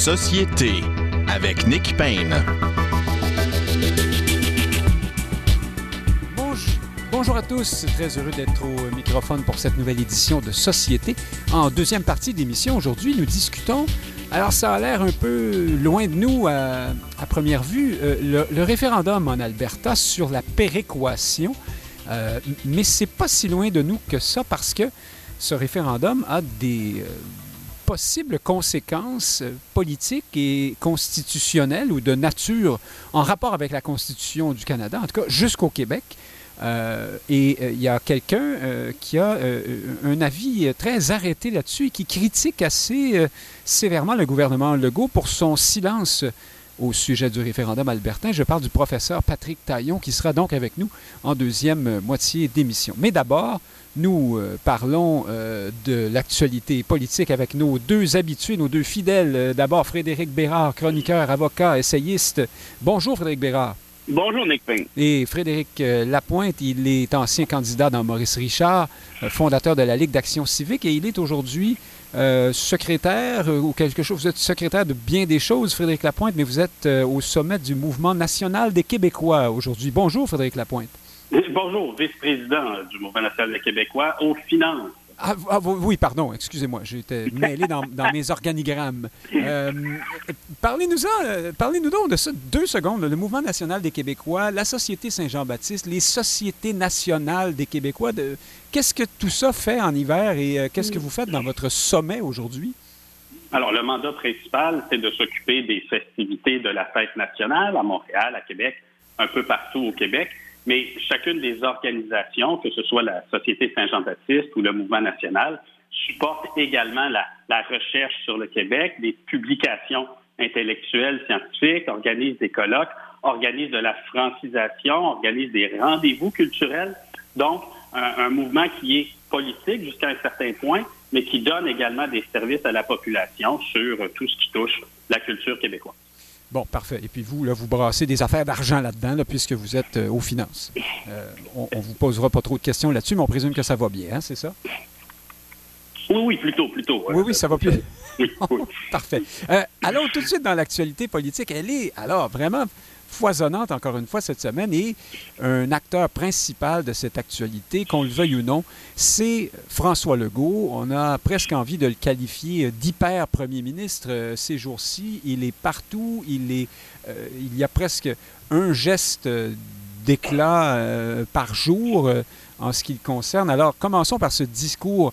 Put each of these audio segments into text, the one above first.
Société avec Nick Payne. Bonjour à tous, très heureux d'être au microphone pour cette nouvelle édition de Société. En deuxième partie d'émission, aujourd'hui, nous discutons, alors ça a l'air un peu loin de nous à, première vue, euh, le, référendum en Alberta sur la péréquation, euh, mais c'est pas si loin de nous que ça parce que ce référendum a des euh, possibles conséquences politiques et constitutionnelles ou de nature en rapport avec la Constitution du Canada, en tout cas jusqu'au Québec. Euh, et euh, il y a quelqu'un qui a un avis très arrêté là-dessus et qui critique assez sévèrement le gouvernement Legault pour son silence au sujet du référendum albertain. Je parle du professeur Patrick Taillon qui sera donc avec nous en deuxième moitié d'émission. Mais d'abord, nous euh, parlons euh, de l'actualité politique avec nos deux habitués, nos deux fidèles. Euh, d'abord, Frédéric Bérard, chroniqueur, avocat, essayiste. Bonjour, Frédéric Bérard. Bonjour, Nick Payne. Et Frédéric Lapointe, il est ancien candidat dans Maurice Richard, fondateur de la Ligue d'action civique, et il est aujourd'hui secrétaire ou quelque chose. Vous êtes secrétaire de bien des choses, Frédéric Lapointe, mais vous êtes au sommet du mouvement national des Québécois aujourd'hui. Bonjour, Frédéric Lapointe. Bonjour, vice-président du Mouvement national des Québécois aux finances. Ah, ah oui, pardon, excusez-moi, j'étais mêlé dans, mes organigrammes. Euh, parlez-nous euh, parlez-nous donc de ça deux secondes. Le Mouvement national des Québécois, la Société Saint-Jean-Baptiste, les sociétés nationales des Québécois. De, qu'est-ce que tout ça fait en hiver et euh, qu'est-ce que vous faites dans votre sommet aujourd'hui? Alors, le mandat principal, c'est de s'occuper des festivités de la fête nationale à Montréal, à Québec, un peu partout au Québec mais chacune des organisations, que ce soit la Société Saint-Jean-Baptiste ou le Mouvement national, supporte également la, recherche sur le Québec, des publications intellectuelles, scientifiques, organise des colloques, organise de la francisation, organise des rendez-vous culturels. Donc, un, un mouvement qui est politique jusqu'à un certain point, mais qui donne également des services à la population sur tout ce qui touche la culture québécoise. Bon, parfait. Et puis vous, là, vous brassez des affaires d'argent là-dedans, là, puisque vous êtes euh, aux finances. Euh, on ne vous posera pas trop de questions là-dessus, mais on présume que ça va bien, hein, c'est ça? Oui, oui, plutôt, plutôt. Oui, oui, ça va bien. Parfait. Euh, allons tout de suite dans l'actualité politique. Elle est, alors, vraiment foisonnante, encore une fois, cette semaine. Et un acteur principal de cette actualité, qu'on le veuille ou non, c'est François Legault. On a presque envie de le qualifier d'hyper premier ministre euh, ces jours-ci. Il est partout. Il, est, euh, il y a presque un geste d'éclat euh, par jour en ce qui le concerne. Alors, commençons par ce discours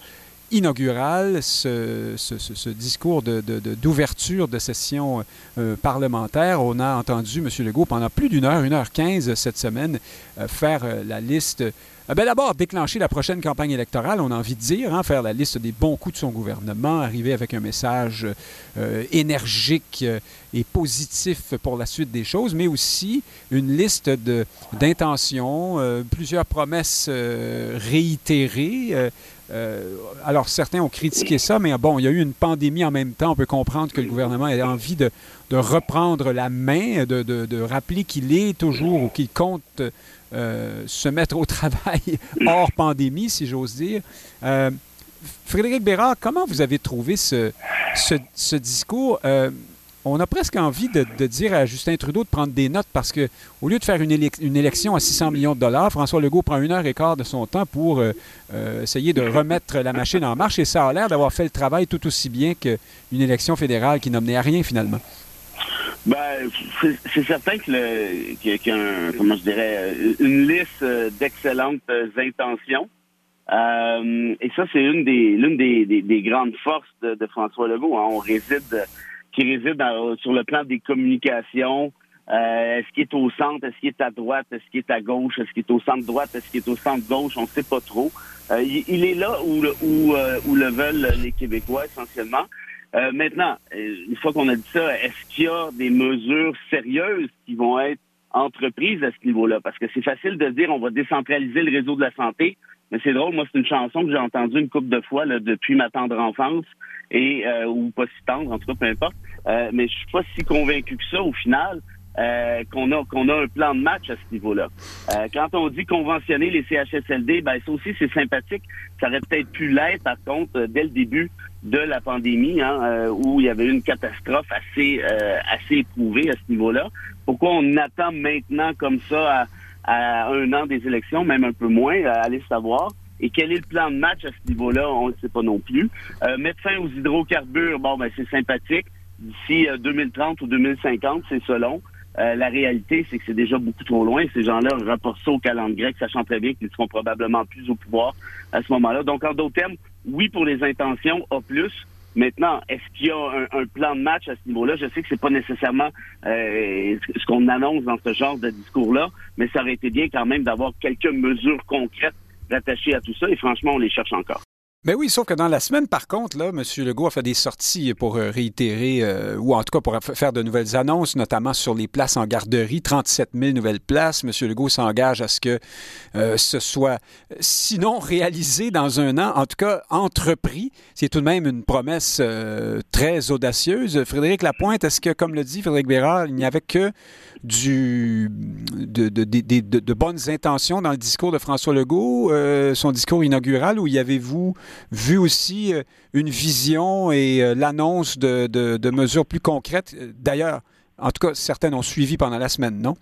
inaugural, ce, discours d'ouverture de, de, session euh, parlementaire. On a entendu M. Legault pendant plus d'une heure, une heure quinze cette semaine, euh, faire euh, la liste. Ben D'abord, déclencher la prochaine campagne électorale, on a envie de dire, hein, faire la liste des bons coups de son gouvernement, arriver avec un message énergique et positif pour la suite des choses, mais aussi une liste d'intentions, plusieurs promesses réitérées euh, alors, certains ont critiqué ça, mais bon, il y a eu une pandémie en même temps. On peut comprendre que le gouvernement a envie de, reprendre la main, de, rappeler qu'il est toujours ou qu'il compte euh, se mettre au travail hors pandémie, si j'ose dire. Euh, Frédéric Bérard, comment vous avez trouvé ce discours? On a presque envie de, dire à Justin Trudeau de prendre des notes parce que au lieu de faire une, élection à 600 millions de dollars, François Legault prend une heure et quart de son temps pour euh, euh, essayer de remettre la machine en marche et ça a l'air d'avoir fait le travail tout aussi bien qu'une élection fédérale qui n'emmenait à rien finalement. Ben, c'est certain qu'il y a, comment je dirais, une liste d'excellentes intentions. Euh, et ça, c'est l'une des, grandes forces de, François Legault. Hein. On réside qui réside sur le plan des communications. Euh, est-ce qu'il est au centre? Est-ce qu'il est à droite? Est-ce qu'il est à gauche? Est-ce qu'il est au centre droite? Est-ce qu'il est au centre gauche? On ne sait pas trop. Euh, il, est là où le, où, euh, où le veulent les Québécois essentiellement. maintenant, une fois qu'on a dit ça, est-ce qu'il y a des mesures sérieuses qui vont être entreprises à ce niveau-là? Parce que c'est facile de dire on va décentraliser le réseau de la santé, mais c'est drôle, moi, c'est une chanson que j'ai entendue une couple de fois là, depuis ma tendre enfance, et ou pas si tendre, en tout cas, peu importe. Euh, mais je suis pas si convaincu que ça au final. euh, qu'on a qu'on a un plan de match à ce niveau-là. Euh, quand on dit conventionner les CHSLD, ben ça aussi c'est sympathique. Ça aurait peut-être pu l'être par contre dès le début de la pandémie, hein, où il y avait une catastrophe assez assez éprouvée à ce niveau-là. Pourquoi on attend maintenant comme ça à, un an des élections, même un peu moins, à aller savoir? Et quel est le plan de match à ce niveau-là? On ne sait pas non plus. Euh, mettre fin aux hydrocarbures, bon, ben c'est sympathique. D'ici 2030 euh, ou 2050, c'est selon. Euh, la réalité, c'est que c'est déjà beaucoup trop loin. Ces gens-là rapportent ça au calendrier grec, sachant très bien qu'ils seront probablement plus au pouvoir à ce moment-là. Donc, en d'autres termes, oui pour les intentions, A+. Maintenant, est-ce qu'il y a un, plan de match à ce niveau-là? Je sais que c'est pas nécessairement euh, ce qu'on annonce dans ce genre de discours-là, mais ça aurait été bien quand même d'avoir quelques mesures concrètes rattachées à tout ça, et franchement, on les cherche encore. Mais oui, sauf que dans la semaine, par contre, là, M. Legault a fait des sorties pour euh, réitérer, euh, ou en tout cas pour faire de nouvelles annonces, notamment sur les places en garderie, 37 000 nouvelles places. M. Legault s'engage à ce que euh, ce soit, sinon réalisé dans un an, en tout cas entrepris. C'est tout de même une promesse très audacieuse. Frédéric Lapointe, est-ce que, comme le dit Frédéric Bérard, il n'y avait que du, de, de, bonnes intentions dans le discours de François Legault, son discours inaugural, où y avez-vous vu aussi euh, une vision et euh, l'annonce de, mesures plus concrètes. D'ailleurs, en tout cas, certaines ont suivi pendant la semaine, non?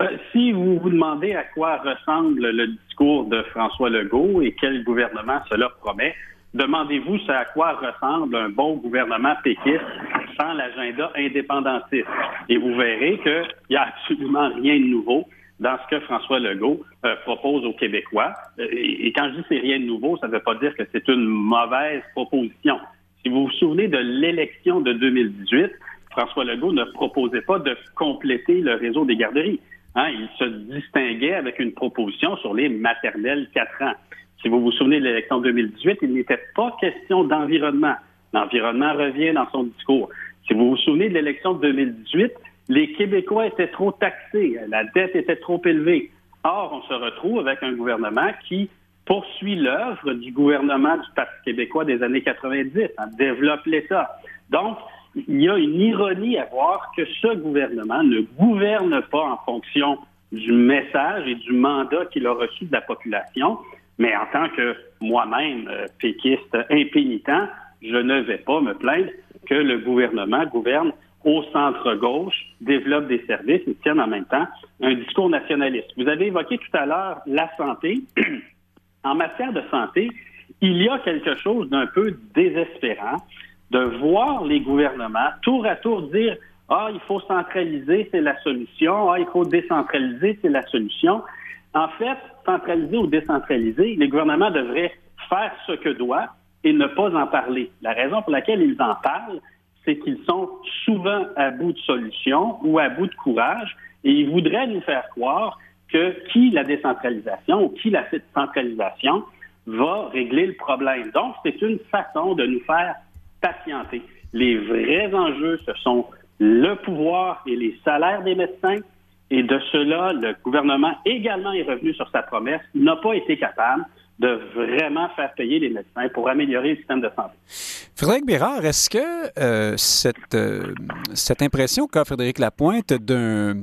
Euh, si vous vous demandez à quoi ressemble le discours de François Legault et quel gouvernement cela promet, demandez-vous à quoi ressemble un bon gouvernement péquiste sans l'agenda indépendantiste. Et vous verrez qu'il n'y a absolument rien de nouveau dans ce que François Legault euh, propose aux Québécois. Euh, et, quand je dis c'est rien de nouveau, ça ne veut pas dire que c'est une mauvaise proposition. Si vous vous souvenez de l'élection de 2018, François Legault ne proposait pas de compléter le réseau des garderies. Hein, il se distinguait avec une proposition sur les maternelles 4 ans. Si vous vous souvenez de l'élection de 2018, il n'était pas question d'environnement. L'environnement revient dans son discours. Si vous vous souvenez de l'élection de 2018, les Québécois étaient trop taxés, la dette était trop élevée. Or, on se retrouve avec un gouvernement qui poursuit l'œuvre du gouvernement du Parti québécois des années 90, hein, développe l'État. Donc, il y a une ironie à voir que ce gouvernement ne gouverne pas en fonction du message et du mandat qu'il a reçu de la population, mais en tant que moi-même, euh, péquiste impénitent, je ne vais pas me plaindre que le gouvernement gouverne au centre-gauche, développe des services et tiennent en même temps un discours nationaliste. Vous avez évoqué tout à l'heure la santé. en matière de santé, il y a quelque chose d'un peu désespérant de voir les gouvernements tour à tour dire ah, il faut centraliser, c'est la solution. Ah, il faut décentraliser, c'est la solution. En fait, centraliser ou décentraliser, les gouvernements devraient faire ce que doit et ne pas en parler. La raison pour laquelle ils en parlent, c'est qu'ils sont souvent à bout de solutions ou à bout de courage et ils voudraient nous faire croire que qui la décentralisation ou qui la centralisation va régler le problème. Donc, c'est une façon de nous faire patienter. Les vrais enjeux, ce sont le pouvoir et les salaires des médecins. Et de cela, le gouvernement également est revenu sur sa promesse, n'a pas été capable de vraiment faire payer les médecins pour améliorer le système de santé. Frédéric Bérard, est-ce que euh, cette, euh, cette impression qu'a Frédéric Lapointe d'un,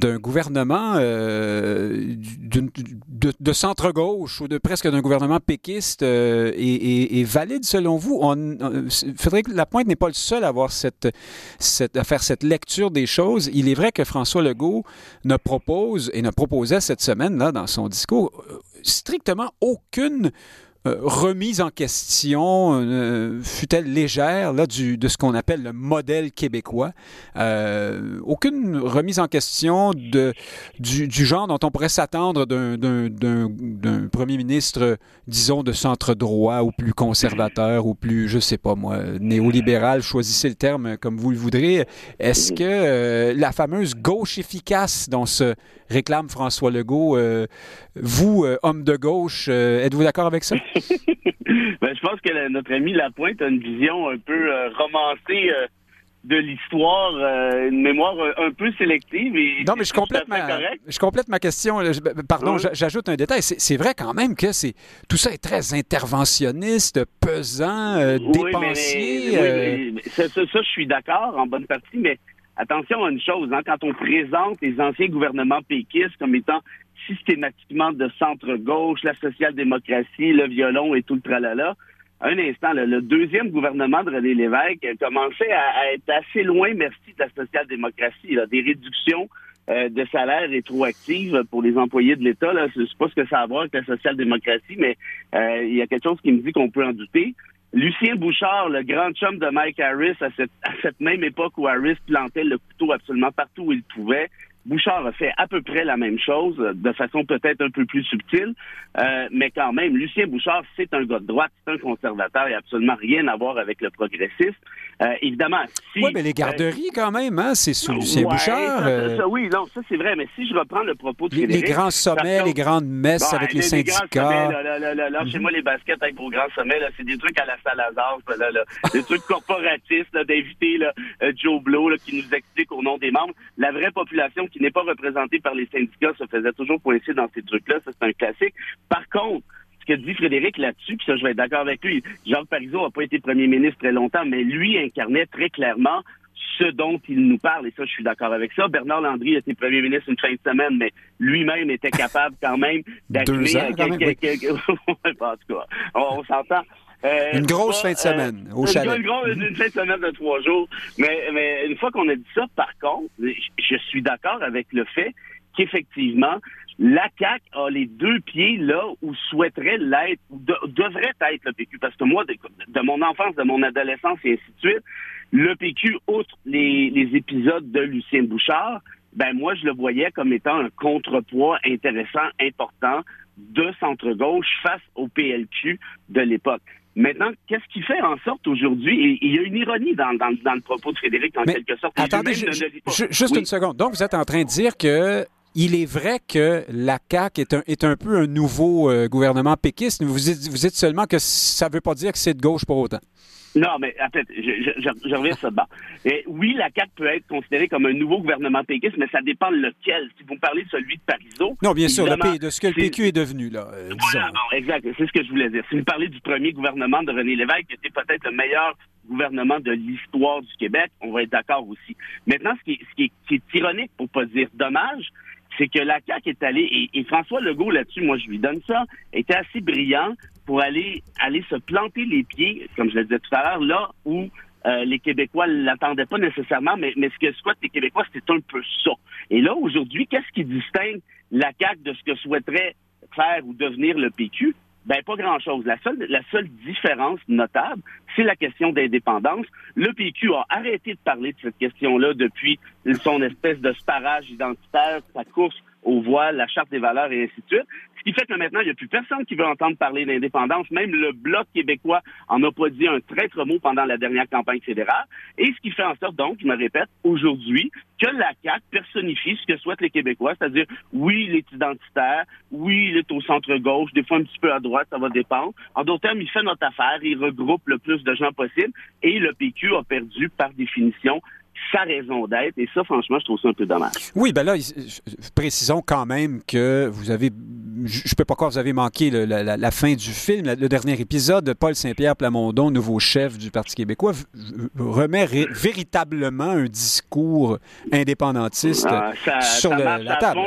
d'un gouvernement euh, de, centre-gauche ou de presque d'un gouvernement péquiste est, valide selon vous? On, Frédéric Lapointe n'est pas le seul à, avoir cette, cette, à faire cette lecture des choses. Il est vrai que François Legault ne propose et ne proposait cette semaine, là, dans son discours, strictement aucune euh, remise en question, euh, fut-elle légère, là, du, de ce qu'on appelle le modèle québécois? Euh, aucune remise en question de, du, du genre dont on pourrait s'attendre d'un premier ministre, disons, de centre droit ou plus conservateur ou plus, je sais pas moi, néolibéral, choisissez le terme comme vous le voudrez. Est-ce que la fameuse gauche efficace dont se réclame François Legault, vous, homme de gauche, êtes-vous d'accord avec ça? ben, je pense que notre ami Lapointe a une vision un peu euh, romancée euh, de l'histoire, euh, une mémoire un peu sélective. Et non, mais je complète, ma, je complète ma question. Ben, pardon, j'ajoute un détail. C'est vrai quand même que c'est tout ça est très interventionniste, pesant, dépensier. ça, je suis d'accord en bonne partie, mais attention à une chose, hein, quand on présente les anciens gouvernements péquistes comme étant systématiquement de centre-gauche, la social-démocratie, le violon et tout le tralala, un instant, le deuxième gouvernement de René Lévesque commençait à, à être assez loin, merci, de la social-démocratie. Des réductions euh, de salaire rétroactive pour les employés de l'État. Là, sais pas ce que ça a à voir avec la social-démocratie, mais euh, il y a quelque chose qui me dit qu'on peut en douter. Lucien Bouchard, le grand chum de Mike Harris, à cette, même époque où Harris plantait le couteau absolument partout où il pouvait, Bouchard a fait à peu près la même chose, de façon peut-être un peu plus subtile, euh, mais quand même, Lucien Bouchard, c'est un gars de droite, c'est un conservateur, il n'a absolument rien à voir avec le progressiste. Euh, évidemment, si... Oui, mais les garderies, quand même, hein, c'est sous Lucien Bouchard. Euh. oui, non, ça c'est vrai, mais si je reprends le propos de Les, grands sommets, les grandes messes avec les, syndicats... là, chez moi, les baskets avec vos grands sommets, c'est des trucs à la Salazar, là, des trucs corporatistes, d'inviter Joe Blow qui nous explique au nom des membres. La vraie population qui n'est pas représenté par les syndicats se faisait toujours pointer dans ces trucs-là. Ça, c'est un classique. Par contre, ce que dit Frédéric là-dessus, puis ça, je vais être d'accord avec lui, Jacques Parizeau n'a pas été premier ministre très longtemps, mais lui incarnait très clairement ce dont il nous parle, et ça, je suis d'accord avec ça. Bernard Landry était premier ministre une fin de semaine, mais lui-même était capable quand même d'allumer... à quelques... en tout cas, on s'entend. Euh, une grosse fin de semaine au chalet. Une, grosse, une fin de semaine de trois jours. Mais, mais une fois qu'on a dit ça, par contre, je suis d'accord avec le fait qu'effectivement, la CAQ a les deux pieds là où souhaiterait l'être, ou devrait être le PQ. Parce que moi, de, mon enfance, de mon adolescence et ainsi de suite, le PQ, outre les, les épisodes de Lucien Bouchard, ben moi, je le voyais comme étant un contrepoids intéressant, important de centre-gauche face au PLQ de l'époque. Maintenant, qu'est-ce qui fait en sorte aujourd'hui, il y a une ironie dans, dans, dans le propos de Frédéric, en quelque sorte. Attendez, juste une seconde. Donc, vous êtes en train de dire que il est vrai que la CAQ est un, est un peu un nouveau euh, gouvernement péquiste. Vous dites, vous dites seulement que ça ne veut pas dire que c'est de gauche pour autant. Non, mais attends, je, je, je, reviens sur ça. Et oui, la CAQ peut être considérée comme un nouveau gouvernement péquiste, mais ça dépend de lequel. Si vous me parlez de celui de Parizeau... Non, bien sûr, de ce que le PQ est, devenu, là. Euh, voilà, exact. C'est ce que je voulais dire. Si vous parlez du premier gouvernement de René Lévesque, qui était peut-être le meilleur gouvernement de l'histoire du Québec, on va être d'accord aussi. Maintenant, ce qui, ce qui, est, qui est ironique, pour pas dire dommage, c'est que la CAQ est allée, et, François Legault là-dessus, moi je lui donne ça, était assez brillant pour aller aller se planter les pieds, comme je le disais tout à l'heure, là où euh, les Québécois l'attendaient pas nécessairement, mais, mais ce que souhaitent les Québécois, c'est un peu ça. Et là, aujourd'hui, qu'est-ce qui distingue la CAQ de ce que souhaiterait faire ou devenir le PQ? Ben, pas grand-chose. La seule, la seule différence notable, c'est la question d'indépendance. Le PQ a arrêté de parler de cette question-là depuis son espèce de sparage identitaire, sa course aux voiles, la charte des valeurs et ainsi de suite. Ce qui fait que maintenant, il n'y a plus personne qui veut entendre parler d'indépendance. Même le Bloc québécois en a pas dit un traître mot pendant la dernière campagne fédérale. Et ce qui fait en sorte, donc, je me répète, aujourd'hui, que la CAQ personnifie ce que souhaitent les Québécois, c'est-à-dire, oui, il est identitaire, oui, il est au centre-gauche, des fois un petit peu à droite, ça va dépendre. En d'autres termes, il fait notre affaire, il regroupe le plus de gens possible, et le PQ a perdu, par définition, sa raison d'être. Et ça, franchement, je trouve ça un peu dommage. Oui, ben là, précisons quand même que vous avez, je ne peux pas croire que vous avez manqué la, fin du film, le dernier épisode de Paul Saint-Pierre Plamondon, nouveau chef du Parti québécois, remet véritablement un discours indépendantiste ah, sur la table.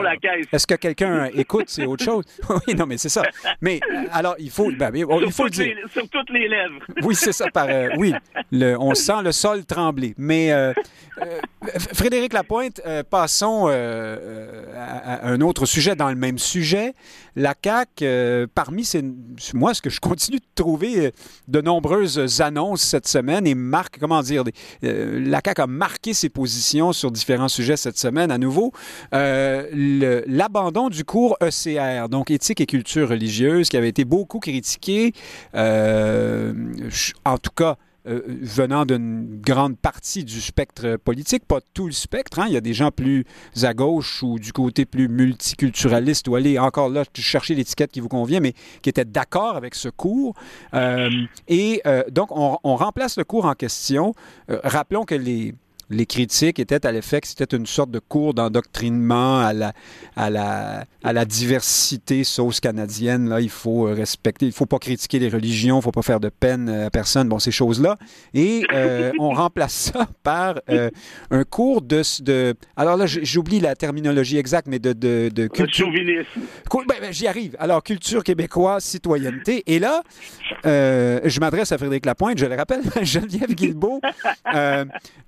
Est-ce que quelqu'un écoute, c'est autre chose? oui, non, mais c'est ça. Mais alors, il faut, ben, il faut le dire. sur toutes les lèvres. oui, c'est ça. Par, euh, oui, on sent le sol trembler. Mais euh, euh, Frédéric Lapointe, euh, passons euh, à, un autre sujet dans le même sujet. La CAQ, parmi ces, moi, ce que je continue de trouver de nombreuses annonces cette semaine et marque, comment dire, la CAQ a marqué ses positions sur différents sujets cette semaine à nouveau. L'abandon du cours ECR, donc éthique et culture religieuse, qui avait été beaucoup critiqué, en tout cas euh, venant d'une grande partie du spectre politique, pas tout le spectre. Hein. Il y a des gens plus à gauche ou du côté plus multiculturaliste ou aller encore là chercher l'étiquette qui vous convient, mais qui étaient d'accord avec ce cours. Euh, et euh, donc, on, remplace le cours en question. rappelons que les les critiques étaient à l'effet que c'était une sorte de cours d'endoctrinement à la, à, la, à la diversité sauce canadienne. Là, il faut respecter, il faut pas critiquer les religions, il faut pas faire de peine à personne, bon, ces choses-là. Et euh, on remplace ça par euh, un cours de, de... Alors là, j'oublie la terminologie exacte, mais de, de, de culture... Ben, ben, J'y arrive. Alors, culture québécoise, citoyenneté. Et là, euh, je m'adresse à Frédéric Lapointe, je le rappelle, Geneviève Guilbeault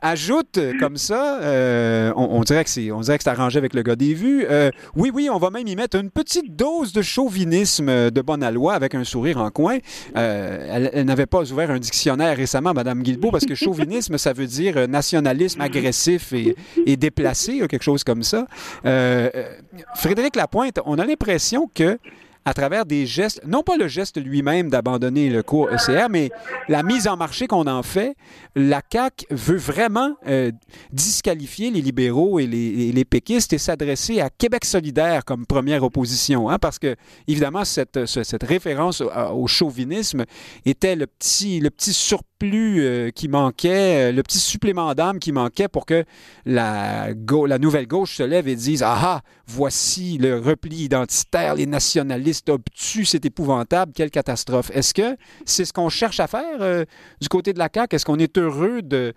ajoute euh, comme ça, euh, on, dirait que c'est, on dirait que c'est arrangé avec le gars des vues. Euh, oui, oui, on va même y mettre une petite dose de chauvinisme de bonne aloi avec un sourire en coin. elle, n'avait pas ouvert un dictionnaire récemment, Madame Guilbeault, parce que chauvinisme, ça veut dire nationalisme agressif et, et déplacé, quelque chose comme ça. Frédéric Lapointe, on a l'impression que à travers des gestes, non pas le geste lui-même d'abandonner le cours ECR, mais la mise en marché qu'on en fait, la CAQ veut vraiment euh, disqualifier les libéraux et les, péquistes et s'adresser à Québec solidaire comme première opposition, hein, parce que, évidemment, cette, cette référence au, chauvinisme était le petit, le petit euh, qui manquait, euh, le petit supplément d'âme qui manquait pour que la, nouvelle gauche se lève et dise, ah ah, voici le repli identitaire, les nationalistes obtus, c'est épouvantable, quelle catastrophe. Est-ce que c'est ce qu'on cherche à faire euh, du côté de la CAQ? Est-ce qu'on est heureux de,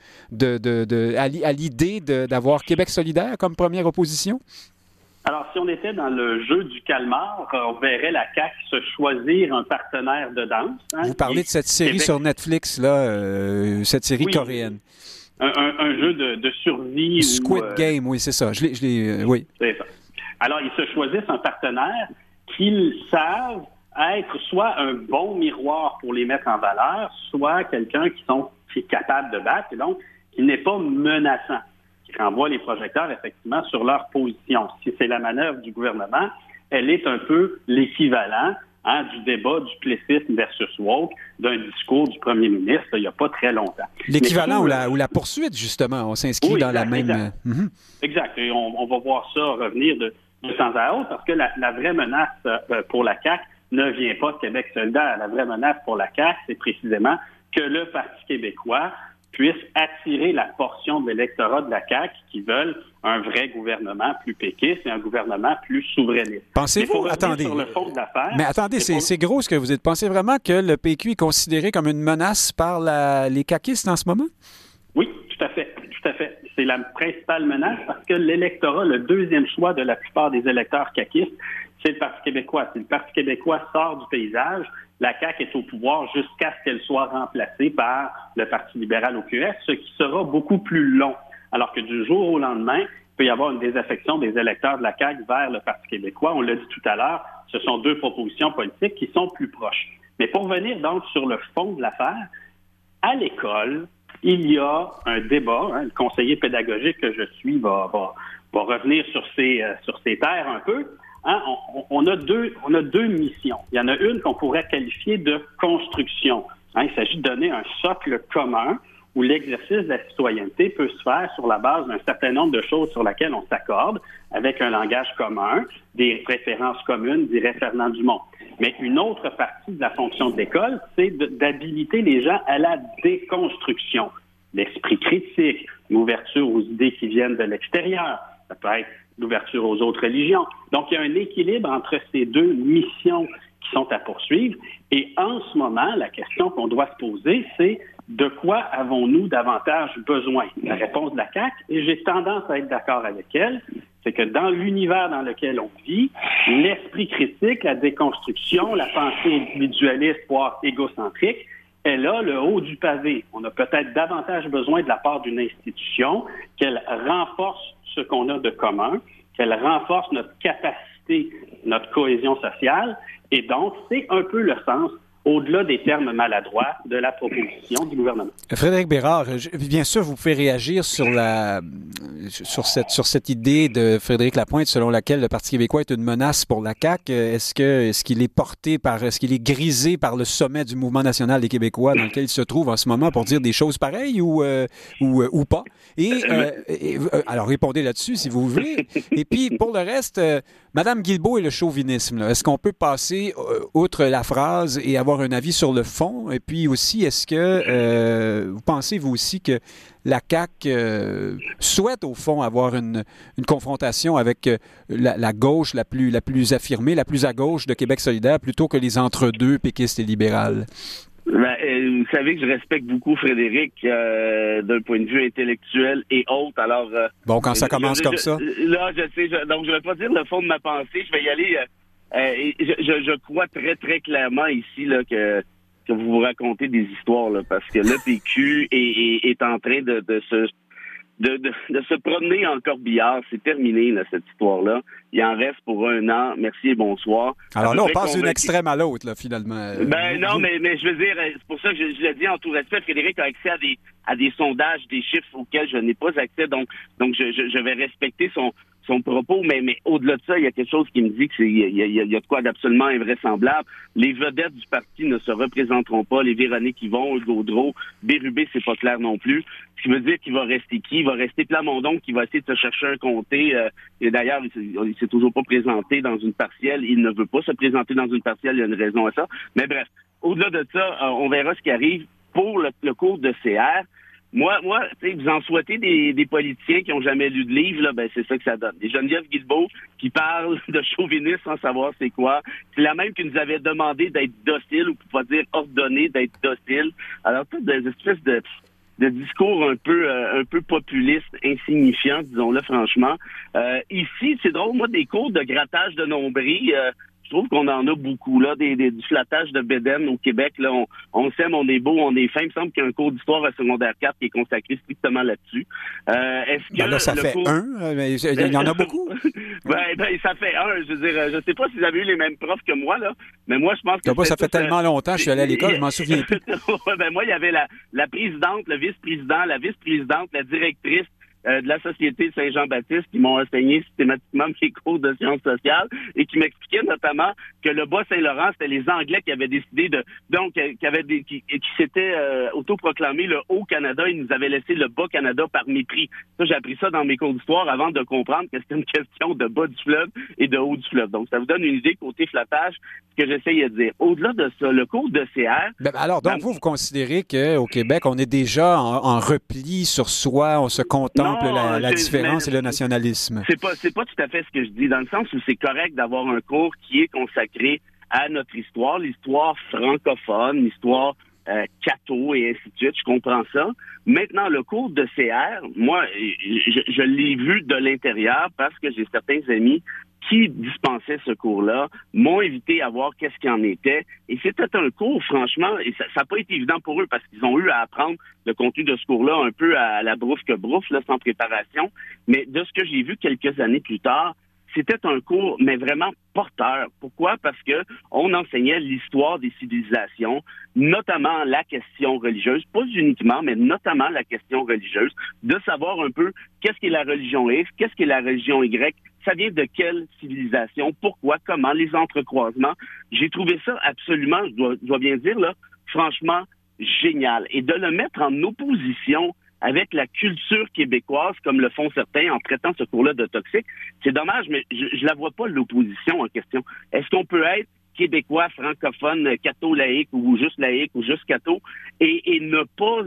à l'idée d'avoir Québec solidaire comme première opposition? Alors, si on était dans le jeu du calmar, on verrait la CAQ se choisir un partenaire de danse. Hein, Vous parlez de cette série sur Netflix, là, euh, cette série coréenne. Un, jeu de, survie. Squid euh, Game, oui, c'est ça. Je l'ai, oui. C'est ça. Alors, ils se choisissent un partenaire qu'ils savent être soit un bon miroir pour les mettre en valeur, soit quelqu'un qui, sont, est capable de battre et donc qui n'est pas menaçant, qui renvoie les projecteurs effectivement sur leur position. Si c'est la manœuvre du gouvernement, elle est un peu l'équivalent hein, du débat du plessisme versus woke d'un discours du premier ministre il n'y a pas très longtemps. L'équivalent ou la, ou la, poursuite, justement, on s'inscrit dans la même... Exact, mhm. exact. Et on, on, va voir ça revenir de, de temps à autre, parce que la, vraie menace euh, pour la CAQ ne vient pas de Québec solidaire. La vraie menace pour la CAQ, c'est précisément que le Parti québécois puisse attirer la portion de l'électorat de la CAQ qui veulent un vrai gouvernement plus péquiste et un gouvernement plus souverainiste. Pensez-vous, attendez, mais attendez, c'est gros ce que vous dites. Pensez vraiment que le PQ est considéré comme une menace par les caquistes en ce moment? Oui, tout à fait, tout à fait c'est la principale menace parce que l'électorat, le deuxième choix de la plupart des électeurs caquistes, c'est le Parti québécois. Si le Parti québécois sort du paysage, la CAQ est au pouvoir jusqu'à ce qu'elle soit remplacée par le Parti libéral au QS, ce qui sera beaucoup plus long. Alors que du jour au lendemain, il peut y avoir une désaffection des électeurs de la CAQ vers le Parti québécois. On l'a dit tout à l'heure, ce sont deux propositions politiques qui sont plus proches. Mais pour venir donc sur le fond de l'affaire, à l'école, il y a un débat. Hein, le conseiller pédagogique que je suis va, revenir sur ces, euh, sur terres un peu. Hein, on, a deux, on a deux missions. Il y en a une qu'on pourrait qualifier de construction. Hein, il s'agit de donner un socle commun où l'exercice de la citoyenneté peut se faire sur la base d'un certain nombre de choses sur lesquelles on s'accorde, avec un langage commun, des références communes, dirait Fernand Dumont. Mais une autre partie de la fonction de l'école, c'est d'habiliter les gens à la déconstruction, l'esprit critique, l'ouverture aux idées qui viennent de l'extérieur. Ça peut être l'ouverture aux autres religions. Donc, il y a un équilibre entre ces deux missions qui sont à poursuivre. Et en ce moment, la question qu'on doit se poser, c'est de quoi avons-nous davantage besoin? La réponse de la CAQ, et j'ai tendance à être d'accord avec elle, c'est que dans l'univers dans lequel on vit, l'esprit critique, la déconstruction, la pensée individualiste, voire égocentrique, est là le haut du pavé. On a peut-être davantage besoin de la part d'une institution qu'elle renforce ce qu'on a de commun, qu'elle renforce notre capacité, notre cohésion sociale. Et donc, c'est un peu le sens au-delà des termes maladroits de la proposition du gouvernement. Frédéric Bérard, bien sûr, vous pouvez réagir sur la sur cette sur cette idée de Frédéric Lapointe selon laquelle le Parti québécois est une menace pour la CAQ. Est-ce que est-ce qu'il est porté par est-ce qu'il est grisé par le sommet du mouvement national des Québécois dans lequel il se trouve en ce moment pour dire des choses pareilles ou euh, ou, euh, ou pas? Et, euh, alors répondez là-dessus si vous voulez. Et puis pour le reste, Madame Guilbeault et le chauvinisme, est-ce qu'on peut passer euh, outre la phrase et avoir un avis sur le fond? Et puis aussi, est-ce que euh, vous pensez, vous aussi, que la CAQ euh, souhaite, au fond, avoir une, confrontation avec la, gauche la plus, la plus affirmée, la plus à gauche de Québec solidaire, plutôt que les entre-deux péquistes et libérales? Ben, euh, vous savez que je respecte beaucoup Frédéric euh, d'un point de vue intellectuel et autre. Alors euh, bon, quand ça commence comme ça. Là, je sais. donc, je vais pas dire le fond de ma pensée. Je vais y aller. Je, je, crois très très clairement ici là que que vous vous racontez des histoires là, parce que le PQ est, est, en train de, de se de, de, se promener en corbillard. C'est terminé, là, cette histoire-là. Il en reste pour un an. Merci et bonsoir. Alors là, on passe d'une extrême à l'autre, là, finalement. Ben non, mais, mais je veux dire, c'est pour ça que je, je le dis en tout respect. Frédéric a accès à des, à des sondages, des chiffres auxquels je n'ai pas accès. Donc, donc je, je, je vais respecter son, son propos, mais, mais au-delà de ça, il y a quelque chose qui me dit qu'il y, y, y, a de quoi d'absolument invraisemblable. Les vedettes du parti ne se représenteront pas. Les Véronique Yvon, Gaudreau, Bérubé, c'est pas clair non plus. Ce qui veut dire qu'il va rester qui? Il va rester Plamondon qui va essayer de se chercher un comté. Euh, et d'ailleurs, il s'est toujours pas présenté dans une partielle. Il ne veut pas se présenter dans une partielle. Il y a une raison à ça. Mais bref, au-delà de ça, euh, on verra ce qui arrive pour le, le cours de CR. Moi, moi, vous en souhaitez des, des politiciens qui ont jamais lu de livre, là, ben c'est ça que ça donne. Des Geneviève Guilbeault qui parlent de chauvinisme sans savoir c'est quoi. C'est la même qui nous avait demandé d'être docile, ou pour pas dire ordonné d'être docile. Alors, toutes des espèces de, de discours un peu euh, un peu populistes, insignifiants, disons-le franchement. Euh, ici, c'est drôle, moi, des cours de grattage de nombril, euh, trouve qu'on en a beaucoup, là, des, des, du flattage de Béden au Québec. Là, on, on s'aime, on est beau, on est fin. Il me semble qu'il y a un cours d'histoire à secondaire 4 qui est consacré strictement là-dessus. Euh, est-ce que ben là, ça fait un, euh, il y en a beaucoup. ben, ben, ça fait un. Je veux dire, je sais pas si vous avez eu les mêmes profs que moi, là, mais moi, je pense que. Pas, ça fait tellement longtemps que je suis allé à l'école, je m'en souviens plus. ben, moi, il y avait la, la présidente, le vice-président, la vice-présidente, la directrice, euh, de la Société Saint-Jean-Baptiste qui m'ont enseigné systématiquement mes cours de sciences sociales et qui m'expliquaient notamment que le Bas-Saint-Laurent, c'était les Anglais qui avaient décidé de... Donc, euh, qui avaient des, qui, qui s'étaient euh, autoproclamé le Haut-Canada. Ils nous avaient laissé le Bas-Canada par mépris. Ça, j'ai appris ça dans mes cours d'histoire avant de comprendre que c'était une question de bas du fleuve et de haut du fleuve. Donc, ça vous donne une idée côté flattage, ce que j'essayais de dire. Au-delà de ça, le cours de CR... Ben, alors, donc, ben, vous, vous considérez qu'au Québec, on est déjà en, repli sur soi, on se contente la, différence et le nationalisme. C'est pas, c'est pas tout à fait ce que je dis, dans le sens où c'est correct d'avoir un cours qui est consacré à notre histoire, l'histoire francophone, l'histoire euh, catho et ainsi de suite. Je comprends ça. Maintenant, le cours de CR, moi, je, je l'ai vu de l'intérieur parce que j'ai certains amis qui dispensait ce cours-là m'ont invité à voir qu'est-ce qu'il en était. Et c'était un cours, franchement, et ça n'a pas été évident pour eux parce qu'ils ont eu à apprendre le contenu de ce cours-là un peu à la brouffe que brouffe, sans préparation. Mais de ce que j'ai vu quelques années plus tard, c'était un cours, mais vraiment porteur. Pourquoi? Parce que on enseignait l'histoire des civilisations, notamment la question religieuse, pas uniquement, mais notamment la question religieuse, de savoir un peu qu'est-ce qu'est la religion X, qu'est-ce qu'est la religion Y, ça vient de quelle civilisation, pourquoi, comment, les entrecroisements. J'ai trouvé ça absolument, je dois, dois bien dire, là, franchement, génial. Et de le mettre en opposition avec la culture québécoise, comme le font certains en traitant ce cours-là de toxique. C'est dommage, mais je, je la vois pas l'opposition en question. Est-ce qu'on peut être québécois, francophone, catho-laïque ou juste laïque ou juste catho et, et ne pas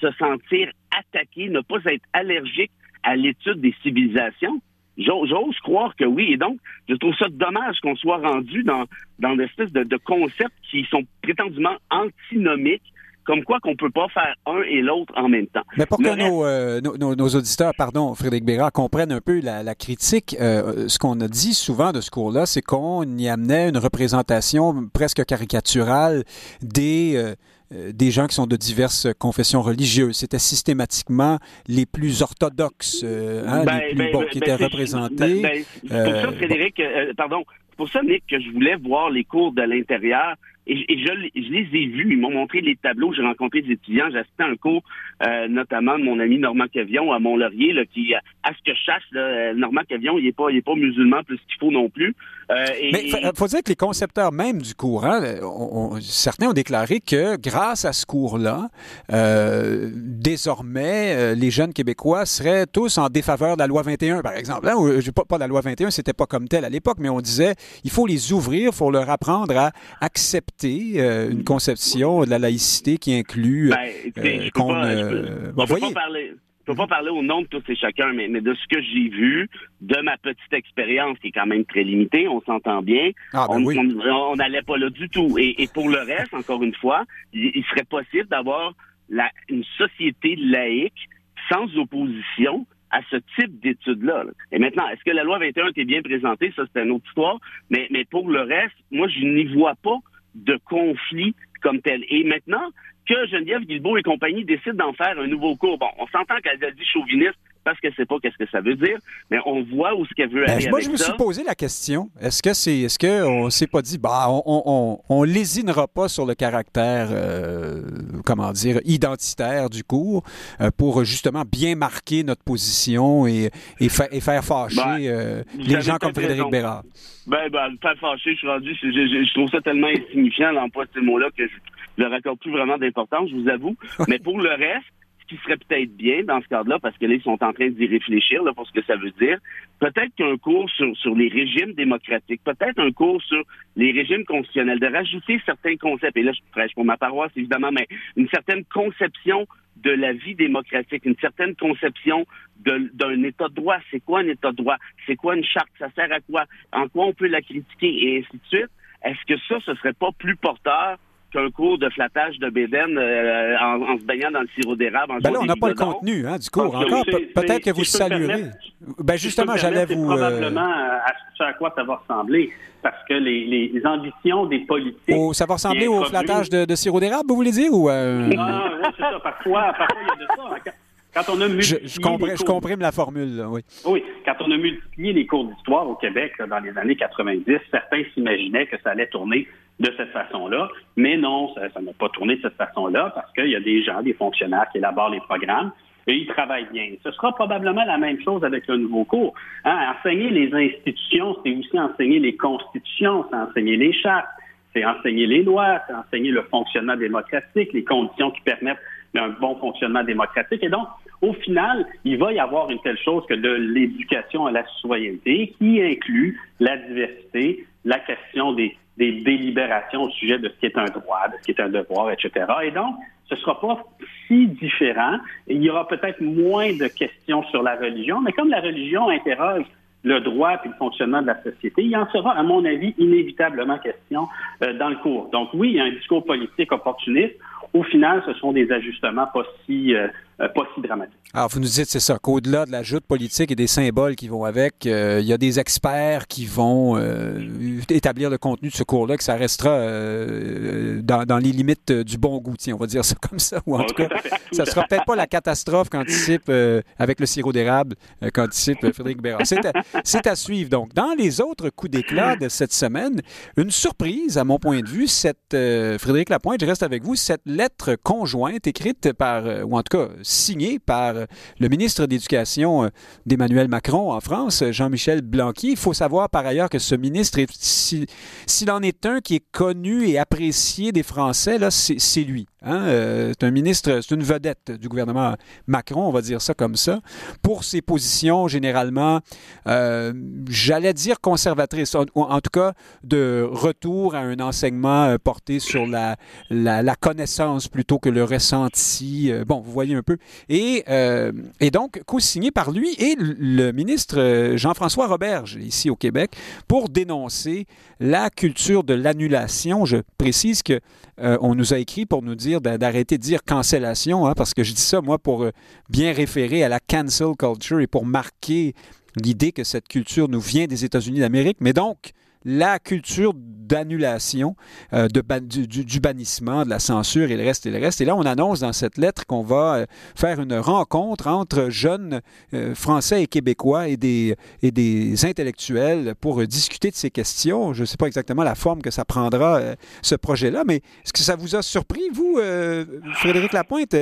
se sentir attaqué, ne pas être allergique à l'étude des civilisations? J'ose croire que oui. Et donc, je trouve ça dommage qu'on soit rendu dans, dans l'espèce de, de concepts qui sont prétendument antinomiques comme quoi qu'on peut pas faire un et l'autre en même temps. Mais pour que euh, nos, nos, auditeurs, pardon, Frédéric Bérard, comprennent un peu la, la critique, euh, ce qu'on a dit souvent de ce cours-là, c'est qu'on y amenait une représentation presque caricaturale des... Euh, des gens qui sont de diverses confessions religieuses. C'était systématiquement les plus orthodoxes, hein, ben, les plus, ben, bon, qui ben, étaient représentés. c'est pour ça, Frédéric, pardon, pour ça, Nick, que je voulais voir les cours de l'intérieur et, je, les ai vus. Ils m'ont montré les tableaux. J'ai rencontré des étudiants. J'ai assisté à un cours, euh, notamment de mon ami Normand Cavion à Mont-Laurier, qui, à ce que je sache, là, Normand Cavion, il n'est pas, il est pas musulman plus qu'il faut non plus. Euh, Mais il faut dire que les concepteurs même du cours, hein, certains ont déclaré que grâce à ce cours-là, euh, désormais, euh, les jeunes Québécois seraient tous en défaveur de la loi 21, par exemple. Hein, pas, pas la loi 21, c'était pas comme tel à l'époque, mais on disait il faut les ouvrir, il faut leur apprendre à accepter euh, une conception de la laïcité qui inclut ben, qu'on. voyez, je peux pas parler au nom de tous et chacun, mais, de ce que j'ai vu, de ma petite expérience qui est quand même très limitée, on s'entend bien, ah, ben on n'allait pas là du tout. Et, pour le reste, encore une fois, il, serait possible d'avoir une société laïque sans opposition à ce type d'études-là. Et maintenant, est-ce que la loi 21 était bien présentée? Ça, c'est une autre histoire. Mais, mais pour le reste, moi, je n'y vois pas de conflit comme tel. Et maintenant, que Geneviève Guilbeault et compagnie décident d'en faire un nouveau cours. Bon, on s'entend qu'elle a dit chauviniste parce qu'elle ne sait pas qu'est-ce que ça veut dire, mais on voit où ce qu'elle veut ben, aller Moi, je me suis posé la question. Est-ce que c'est, est-ce qu'on s'est pas dit, bah, on, on, lésinera pas sur le caractère, euh, comment dire, identitaire du cours euh, pour justement bien marquer notre position et, et, faire fâcher ben, euh, les gens comme Frédéric Bérard. Ben, ben, faire fâcher, je suis rendu, je, je, trouve ça tellement insignifiant l'emploi de ces mots-là que je, je leur accorde plus vraiment d'importance, je vous avoue. Mais pour le reste, qui serait peut-être bien dans ce cadre-là, parce que là, ils sont en train d'y réfléchir là, pour ce que ça veut dire, peut-être qu'un cours sur, sur les régimes démocratiques, peut-être un cours sur les régimes constitutionnels, de rajouter certains concepts, et là, je prêche pour ma paroisse, évidemment, mais une certaine conception de la vie démocratique, une certaine conception d'un état de droit. C'est quoi un état de droit? C'est quoi une charte? Ça sert à quoi? En quoi on peut la critiquer? Et ainsi de suite. Est-ce que ça, ce serait pas plus porteur qu'un cours de flattage de bédaine euh, en, se baignant dans le sirop d'érable. Ben là, on n'a pas le contenu hein, du cours encore. Peut-être que vous saluerez. Ben justement, j'allais vous... probablement euh, à ce à quoi ça va ressembler. Parce que les, les ambitions des politiques... ça va ressembler au flattage de, sirop d'érable, vous voulez dire? Ou, euh... Ah, oui, c'est ça. Parfois, parfois, il y a de ça. Quand on a multiplié je, je, comprime la formule, oui. Oui, quand on a multiplié les cours d'histoire au Québec dans les années 90, certains s'imaginaient que ça allait tourner de cette façon-là. Mais non, ça n'a pas tourné de cette façon-là parce qu'il y a des gens, des fonctionnaires qui élaborent les programmes et ils travaillent bien. Ce sera probablement la même chose avec le nouveau cours. Hein, enseigner les institutions, c'est aussi enseigner les constitutions, c'est enseigner les chartes, c'est enseigner les lois, c'est enseigner le fonctionnement démocratique, les conditions qui permettent un bon fonctionnement démocratique. Et donc, au final, il va y avoir une telle chose que de l'éducation à la citoyenneté qui inclut la diversité, la question des, des délibérations au sujet de ce qui est un droit, de ce qui est un devoir, etc. Et donc, ce ne sera pas si différent. Il y aura peut-être moins de questions sur la religion, mais comme la religion interroge le droit et le fonctionnement de la société, il en sera, à mon avis, inévitablement question euh, dans le cours. Donc oui, il y a un discours politique opportuniste. Au final, ce sont des ajustements pas si euh, pas si dramatique. Alors, vous nous dites, c'est ça, qu'au-delà de la joute politique et des symboles qui vont avec, euh, il y a des experts qui vont euh, établir le contenu de ce cours-là, que ça restera dans, les limites du bon goût, on va dire ça comme ça, ou en tout cas, ça sera peut-être pas la catastrophe qu'anticipe, avec le sirop d'érable, qu'anticipe Frédéric Bérard. C'est à, suivre. Donc, dans les autres coups d'éclat de cette semaine, une surprise, à mon point de vue, cette, Frédéric Lapointe, je reste avec vous, cette lettre conjointe écrite par, ou en tout cas, signé par le ministre d'Éducation euh, d'Emmanuel Macron en France, Jean-Michel Blanqui. Il faut savoir par ailleurs que ce ministre, s'il en est un qui est connu et apprécié des Français, là, c'est lui. Hein. Euh, c'est un ministre, c'est une vedette du gouvernement Macron, on va dire ça comme ça, pour ses positions généralement, euh, j'allais dire conservatrices, en, en, tout cas de retour à un enseignement porté sur la, la, la connaissance plutôt que le ressenti. bon, vous voyez un peu et, euh, et donc co-signé par lui et le ministre euh, Jean-François Roberge, ici au Québec, pour dénoncer la culture de l'annulation. Je précise que euh, on nous a écrit pour nous dire d'arrêter de dire cancellation, hein, parce que je dis ça, moi, pour bien référer à la cancel culture et pour marquer l'idée que cette culture nous vient des États-Unis d'Amérique. Mais donc, la culture d'annulation de du, bannissement, de la censure et le reste et le reste. Et là, on annonce dans cette lettre qu'on va faire une rencontre entre jeunes Français et Québécois et des, et des intellectuels pour discuter de ces questions. Je ne sais pas exactement la forme que ça prendra, ce projet-là, mais est-ce que ça vous a surpris, vous, Frédéric Lapointe?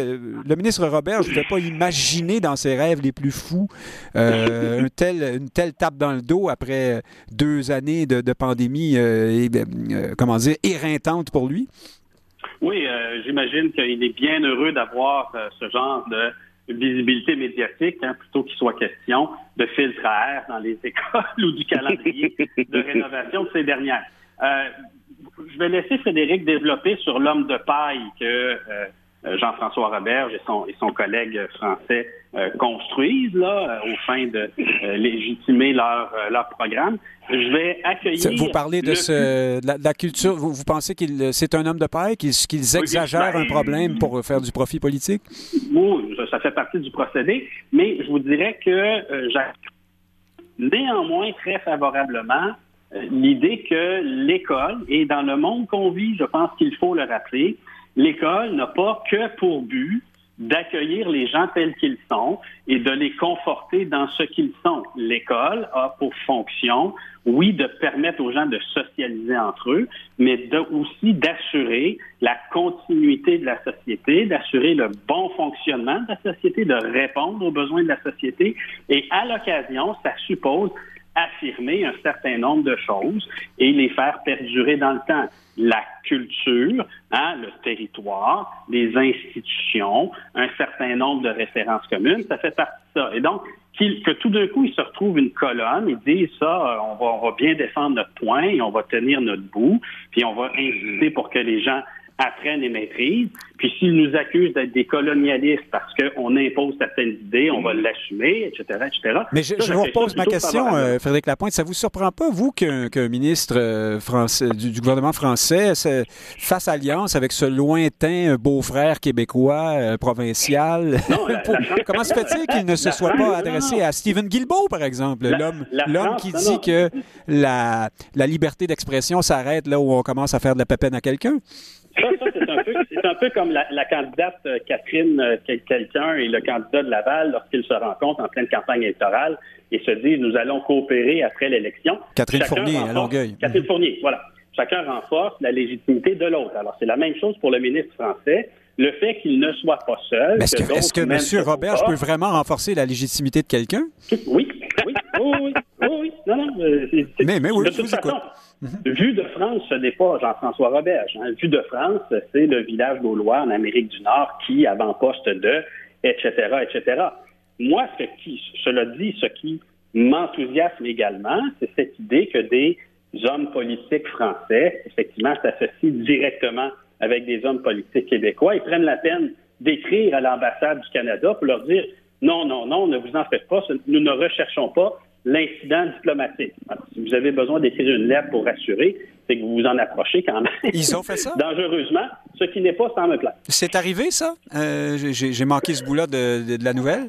le ministre Robert, je ne pouvais pas imaginer dans ses rêves les plus fous euh, une, telle, une telle tape dans le dos après deux années de, pandémie, euh, et, euh, comment dire, éreintante pour lui? Oui, j'imagine qu'il est bien heureux d'avoir ce genre de visibilité médiatique, hein, plutôt qu'il soit question de filtre à air dans les écoles ou du calendrier de rénovation de ces dernières. je vais laisser Frédéric développer sur l'homme de paille que euh, Jean-François Roberge et son, et son collègue français euh, construisent là, euh, au fin de légitimer leur, leur programme. Je vais accueillir. Vous parlez de, ce, la, culture. Vous, vous pensez qu'il c'est un homme de paille, qu'ils exagèrent un problème pour faire du profit politique? Oui, ça fait partie du procédé. Mais je vous dirais que néanmoins très favorablement l'idée que l'école, et dans le monde qu'on vit, je pense qu'il faut le rappeler, l'école n'a pas que pour but d'accueillir les gens tels qu'ils sont et de les conforter dans ce qu'ils sont. L'école a pour fonction, oui, de permettre aux gens de socialiser entre eux, mais aussi d'assurer la continuité de la société, d'assurer le bon fonctionnement de la société, de répondre aux besoins de la société. Et à l'occasion, ça suppose affirmer un certain nombre de choses et les faire perdurer dans le temps. La culture, hein, le territoire, les institutions, un certain nombre de références communes, ça fait partie de ça. Et donc, que tout d'un coup, ils se retrouvent une colonne, ils disent ça, on va, on va bien défendre notre point et on va tenir notre bout, puis on va insister pour que les gens apprennent et maîtrisent. Puis s'ils nous accusent d'être des colonialistes parce qu'on impose certaines idées, on va l'assumer, etc., etc. Mais je, vous repose ma question, euh, Frédéric Lapointe. Ça vous surprend pas, vous, qu'un ministre euh, français, du, gouvernement français fasse alliance avec ce lointain beau-frère québécois euh, provincial? comment se fait-il qu'il ne se soit pas adressé à Stephen Guilbeault, par exemple, l'homme qui dit que la, la liberté d'expression s'arrête là où on commence à faire de la pépène à quelqu'un? Ça, c'est un peu, comme la, candidate euh, Catherine euh, quelqu'un et le candidat de Laval lorsqu'ils se rencontrent en pleine campagne électorale et se disent nous allons coopérer après l'élection. Catherine Fournier à Longueuil. Catherine Fournier, voilà. Chacun renforce la légitimité de l'autre. Alors c'est la même chose pour le ministre français. Le fait qu'il ne soit pas seul. Est-ce que, M. Robert peut vraiment renforcer la légitimité de quelqu'un? Oui, oui, oui, oui, oui, Non, non. Euh, mais, mais oui, de toute façon, Mhm. Vue de France, ce n'est pas Jean-François Roberge. Hein. Vue de France, c'est le village gaulois en Amérique du Nord qui avant-poste de, etc., etc. Moi, ce qui, cela dit, ce qui m'enthousiasme également, c'est cette idée que des hommes politiques français, effectivement, s'associent directement avec des hommes politiques québécois. Ils prennent la peine d'écrire à l'ambassade du Canada pour leur dire non, non, non, ne vous en faites pas, nous ne recherchons pas l'incident diplomatique. si vous avez besoin d'écrire une lettre pour rassurer, c'est que vous vous en approchez quand même. Ils ont fait ça? Dangereusement, ce qui n'est pas sans me plaire. C'est arrivé, ça? Euh, j'ai manqué ce bout-là de, la nouvelle?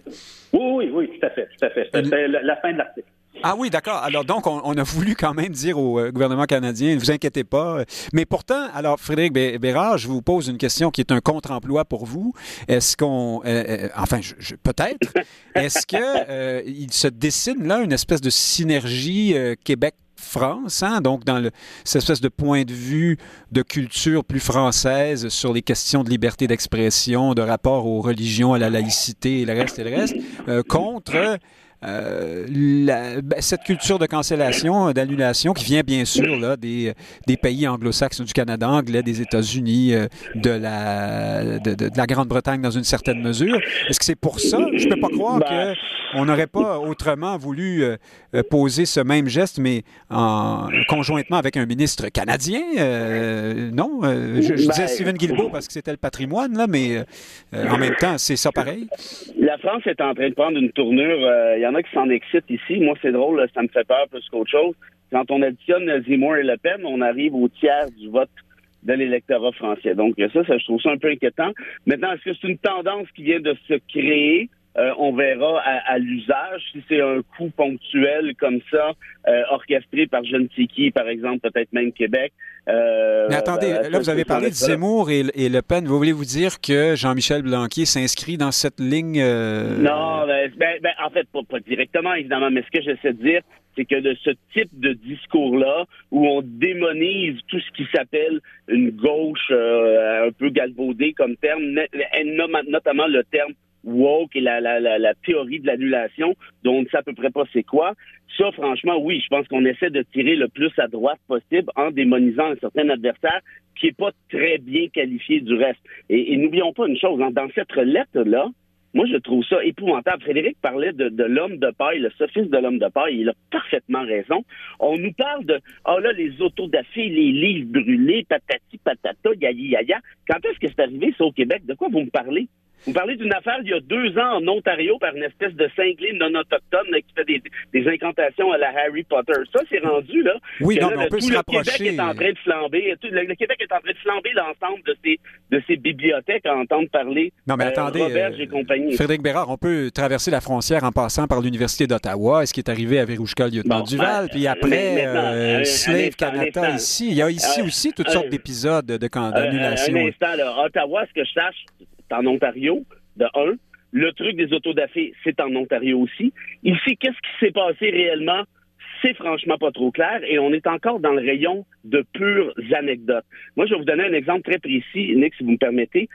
Oui, oui, oui, tout à fait, tout à fait. C'était la fin de l'article. Ah oui, d'accord. Alors donc, on, a voulu quand même dire au euh, gouvernement canadien, ne vous inquiétez pas. Mais pourtant, alors Frédéric Bérard, je vous pose une question qui est un contre-emploi pour vous. Est-ce qu'on, euh, euh, enfin, je, peut-être, est-ce que il se dessine là une espèce de synergie Québec France, hein? donc dans le, cette espèce de point de vue de culture plus française sur les questions de liberté d'expression, de rapport aux religions, à la laïcité et le reste et le reste, contre euh, ben, cette culture de cancellation, d'annulation, qui vient bien sûr là, des, des pays anglo-saxons, du Canada anglais, des États-Unis, euh, de la, de, la Grande-Bretagne dans une certaine mesure. Est-ce que c'est pour ça? Je ne peux pas croire ben, qu'on n'aurait pas autrement voulu euh, poser ce même geste, mais en, conjointement avec un ministre canadien. non, je, je disais ben, Stephen Guilbeault parce que c'était le patrimoine, là, mais en même temps, c'est ça pareil. La France est en train de prendre une tournure y en a qui s'en excitent ici. Moi, c'est drôle, ça me fait peur plus qu'autre chose. Quand on additionne Zemmour et Le Pen, on arrive au tiers du vote de l'électorat français. Donc ça, ça, je trouve ça un peu inquiétant. Maintenant, est-ce que c'est une tendance qui vient de se créer? Euh, on verra à, l'usage. Si c'est un coup ponctuel comme ça, euh, orchestré par Jeune Tiki, par exemple, peut-être même Québec. Euh, Mais attendez, ben, là, vous avez parlé de Zemmour et, Le Pen. Vous voulez vous dire que Jean-Michel Blanquier s'inscrit dans cette ligne? Non, ben, ben, en fait, pas, pas, directement, évidemment. Mais ce que j'essaie de dire, c'est que de ce type de discours-là, où on démonise tout ce qui s'appelle une gauche un peu galvaudée comme terme, notamment le terme woke et la, la, la, théorie de l'annulation, dont on ne sait à peu près pas c'est quoi. Ça, franchement, oui, je pense qu'on essaie de tirer le plus à droite possible en démonisant un certain adversaire qui est pas très bien qualifié du reste. Et, n'oublions pas une chose, hein, dans cette lettre-là, moi, je trouve ça épouvantable. Frédéric parlait de, l'homme de paille, le sophisme de l'homme de paille. Il a parfaitement raison. On nous parle de, oh là, les autodafés, les livres brûlés, patati patata, yaya yaya. Quand est-ce que c'est arrivé, ça, au Québec? De quoi vous me parlez? Vous parlez d'une affaire il y a deux ans en Ontario par une espèce de cinglé non autochtone qui fait des, des, incantations à la Harry Potter. Ça, c'est rendu, là. Oui, non, on peut se le Québec est en train de flamber. le, Québec est en train de flamber l'ensemble de ses, de ses bibliothèques à entendre parler. Non, mais euh, attendez. Robert et compagnie. Frédéric Bérard, on peut traverser la frontière en passant par l'Université d'Ottawa. Est-ce qui est arrivé à Verouchka, lieutenant Duval? Ben, puis après, euh, Slave Canada ici. Il y a ici aussi toutes sortes d'épisodes de d'annulation. Un instant, là. Ottawa, ce que je sache, en Ontario de un. Le truc des autodafés, c'est en Ontario aussi. Ici, qu'est-ce qui s'est passé réellement? C'est franchement pas trop clair et on est encore dans le rayon de pures anecdotes. Moi, je vais vous donner un exemple très précis, Nick, si vous me permettez.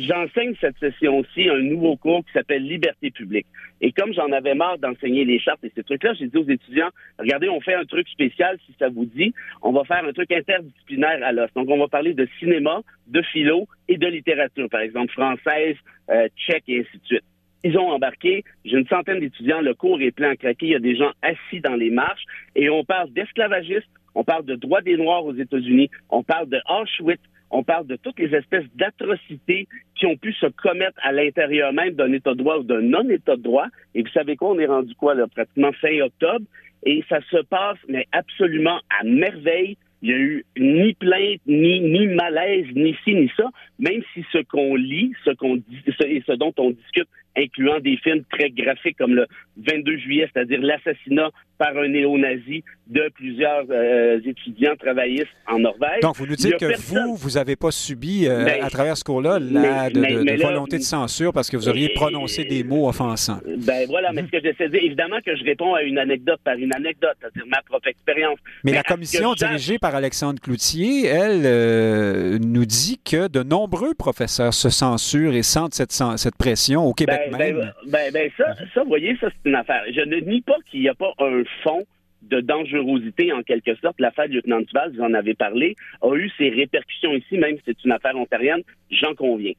J'enseigne cette session-ci un nouveau cours qui s'appelle Liberté publique. Et comme j'en avais marre d'enseigner les chartes et ces trucs-là, j'ai dit aux étudiants, regardez, on fait un truc spécial, si ça vous dit. On va faire un truc interdisciplinaire à l'os. Donc, on va parler de cinéma, de philo et de littérature, par exemple française, euh, tchèque et ainsi de suite. Ils ont embarqué. J'ai une centaine d'étudiants. Le cours est plein à craquer. Il y a des gens assis dans les marches. Et on parle d'esclavagisme. On parle de droits des Noirs aux États-Unis. On parle de Auschwitz. On parle de toutes les espèces d'atrocités qui ont pu se commettre à l'intérieur même d'un État de droit ou d'un non-État de droit. Et vous savez quoi? On est rendu quoi, là? Pratiquement fin octobre. Et ça se passe, mais absolument à merveille. Il y a eu ni plainte, ni, ni malaise, ni ci, ni ça, même si ce qu'on lit, ce qu'on dit, et ce dont on discute incluant des films très graphiques comme le 22 juillet, c'est-à-dire l'assassinat par un néo-nazi de plusieurs euh, étudiants travaillistes en Norvège. Donc, vous nous dites que vous, vous n'avez pas subi, euh, à travers ce cours-là, la de, volonté de censure parce que vous auriez prononcé des mots offensants. Ben voilà, mais ce que j'essaie de dire, évidemment que je réponds à une anecdote par une anecdote, c'est-à-dire ma propre expérience. Mais, la commission dirigée par Alexandre Cloutier, elle, euh, nous dit que de nombreux professeurs se censurent et sentent cette, cette pression au Québec ben, ben, ben, ben, ça, ça, vous voyez, ça, c'est une affaire. Je ne nie pas qu'il n'y a pas un fond de dangerosité, en quelque sorte. L'affaire du lieutenant Duval, vous en avez parlé, a eu ses répercussions ici, même si c'est une affaire ontarienne, j'en conviens.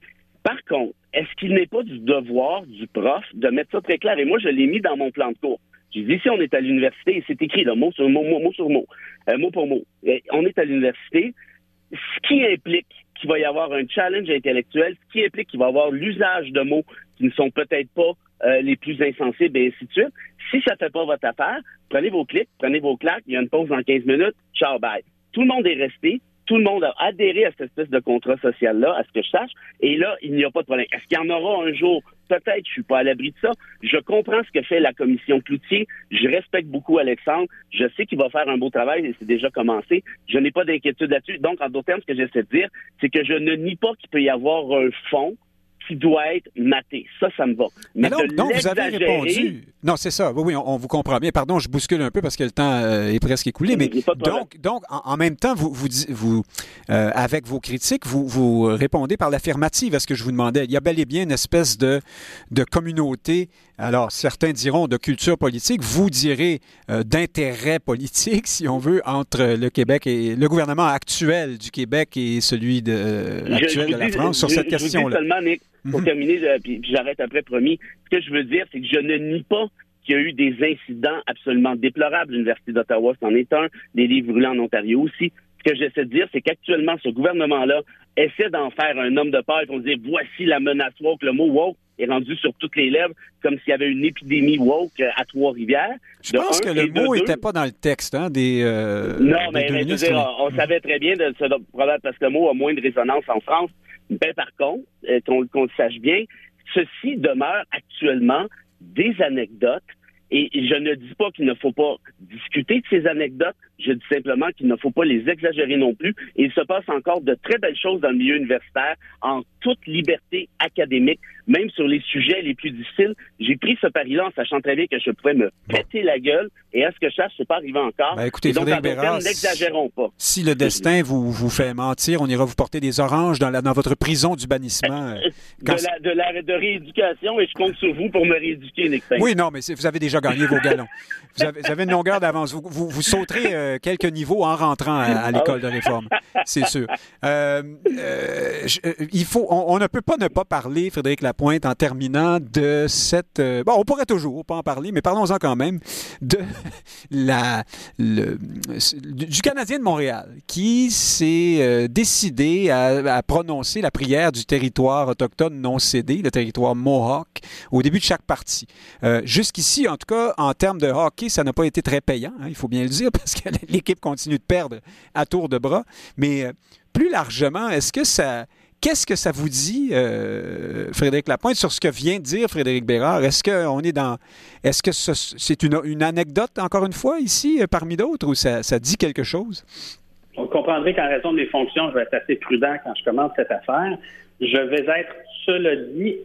Par contre, est-ce qu'il n'est pas du devoir du prof de mettre ça très clair? Et moi, je l'ai mis dans mon plan de cours. J'ai dit, si on est à l'université, et c'est écrit, là, mot sur mot, mot, sur mot, euh, mot pour mot, on est à l'université, ce qui implique qu'il va y avoir un challenge intellectuel, ce qui implique qu'il va y avoir l'usage de mots qui ne sont peut-être pas euh, les plus insensibles et ainsi de suite. Si ça ne fait pas votre affaire, prenez vos clics, prenez vos claques, il y a une pause dans 15 minutes, ciao, bye. Tout le monde est resté, tout le monde a adhéré à cette espèce de contrat social-là, à ce que je sache, et là, il n'y a pas de problème. Est-ce qu'il y en aura un jour? Peut-être, je suis pas à l'abri de ça. Je comprends ce que fait la commission Cloutier. Je respecte beaucoup Alexandre. Je sais qu'il va faire un beau travail et c'est déjà commencé. Je n'ai pas d'inquiétude là-dessus. Donc, en d'autres termes, ce que j'essaie de dire, c'est que je ne nie pas qu'il peut y avoir un fond qui doit être maté. Ça, ça me va. Mais, donc, vous avez répondu. Non, c'est ça. Oui, oui, on, vous comprend bien. Pardon, je bouscule un peu parce que le temps euh, est presque écoulé. Mais donc, donc en, même temps, vous, vous, vous euh, avec vos critiques, vous, vous répondez par l'affirmative à ce que je vous demandais. Il y a bel et bien une espèce de, de communauté. Alors, certains diront de culture politique. Vous direz euh, d'intérêt politique, si on veut, entre le Québec et le gouvernement actuel du Québec et celui de, actuel de la France sur cette question-là pour mhm. terminer, euh, puis, j'arrête après, promis. Ce que je veux dire, c'est que je ne nie pas qu'il y a eu des incidents absolument déplorables. L'Université d'Ottawa, c'en est un. Des livres brûlés en Ontario aussi. Ce que j'essaie de dire, c'est qu'actuellement, ce gouvernement-là essaie d'en faire un homme de paille pour dire voici la menace woke. Le mot woke est rendu sur toutes les lèvres comme s'il y avait une épidémie woke à Trois-Rivières. Je pense que le mot n'était pas dans le texte hein, des. Euh, non, mais, on, savait très bien de ce problème parce que le mot a moins de résonance en France. Ben, par contre, euh, qu'on le sache bien, ceci demeure actuellement des anecdotes et je ne dis pas qu'il ne faut pas discuter de ces anecdotes, je dis simplement qu'il ne faut pas les exagérer non plus. Et il se passe encore de très belles choses dans le milieu universitaire, en toute liberté académique, même sur les sujets les plus difficiles. J'ai pris ce pari-là en sachant très bien que je pouvais me péter la gueule. Et à ce que je sache, c'est pas arrivé encore. Ben, écoutez, donc, n'exagérons pas. Si le destin vous, vous fait mentir, on ira vous porter des oranges dans, la, dans votre prison du bannissement. Euh, de, la, de, rééducation, et je compte sur vous pour me rééduquer, Nick Oui, non, mais vous avez déjà gagné vos galons. Vous avez, une longueur d'avance. Vous, vous, sauterez euh, quelques niveaux en rentrant à, l'école de réforme, c'est sûr. Euh, euh, il faut, on, ne peut pas ne pas parler, Frédéric Lapointe, en terminant de cette. bon, on pourrait toujours pas en parler, mais parlons-en quand même de la le, du Canadien de Montréal qui s'est décidé à, à, prononcer la prière du territoire autochtone non cédé, le territoire Mohawk, au début de chaque partie. Jusqu'ici, en tout cas, en termes de hockey, ça n'a pas été très payant, hein, il faut bien le dire, parce que l'équipe continue de perdre à tour de bras. Mais euh, plus largement, est-ce que ça. Qu'est-ce que ça vous dit, euh, Frédéric Lapointe, sur ce que vient de dire Frédéric Bérard? Est-ce qu'on est dans. Est-ce que c'est une, anecdote, encore une fois, ici, euh, parmi d'autres, ou ça, dit quelque chose? Vous comprendrez qu'en raison de mes fonctions, je vais être assez prudent quand je commence cette affaire. Je vais être, cela dit,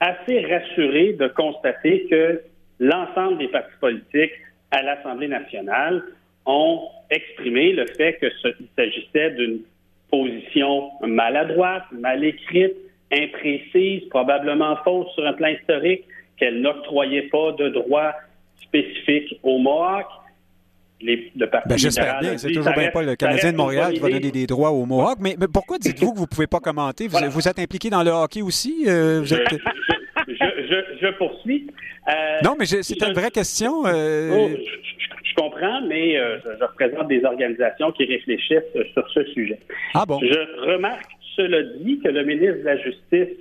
assez rassuré de constater que l'ensemble des partis politiques à l'Assemblée nationale ont exprimé le fait qu'il s'agissait d'une position maladroite, mal écrite, imprécise, probablement fausse sur un plan historique, qu'elle n'octroyait pas de droits spécifiques aux Mohawks. Les, le Parti ben, J'espère bien. C'est toujours bien pas le Canadien de Montréal qui va donner des droits aux Mohawks. Mais, pourquoi dites-vous que vous ne pouvez pas commenter? Vous, êtes impliqué dans le hockey aussi? Euh, je, poursuis. Euh, non, mais c'est une vraie question. Euh, oh, je, comprends, mais euh, je, représente des organisations qui réfléchissent sur ce sujet. Ah bon? Je remarque, cela dit, que le ministre de la Justice,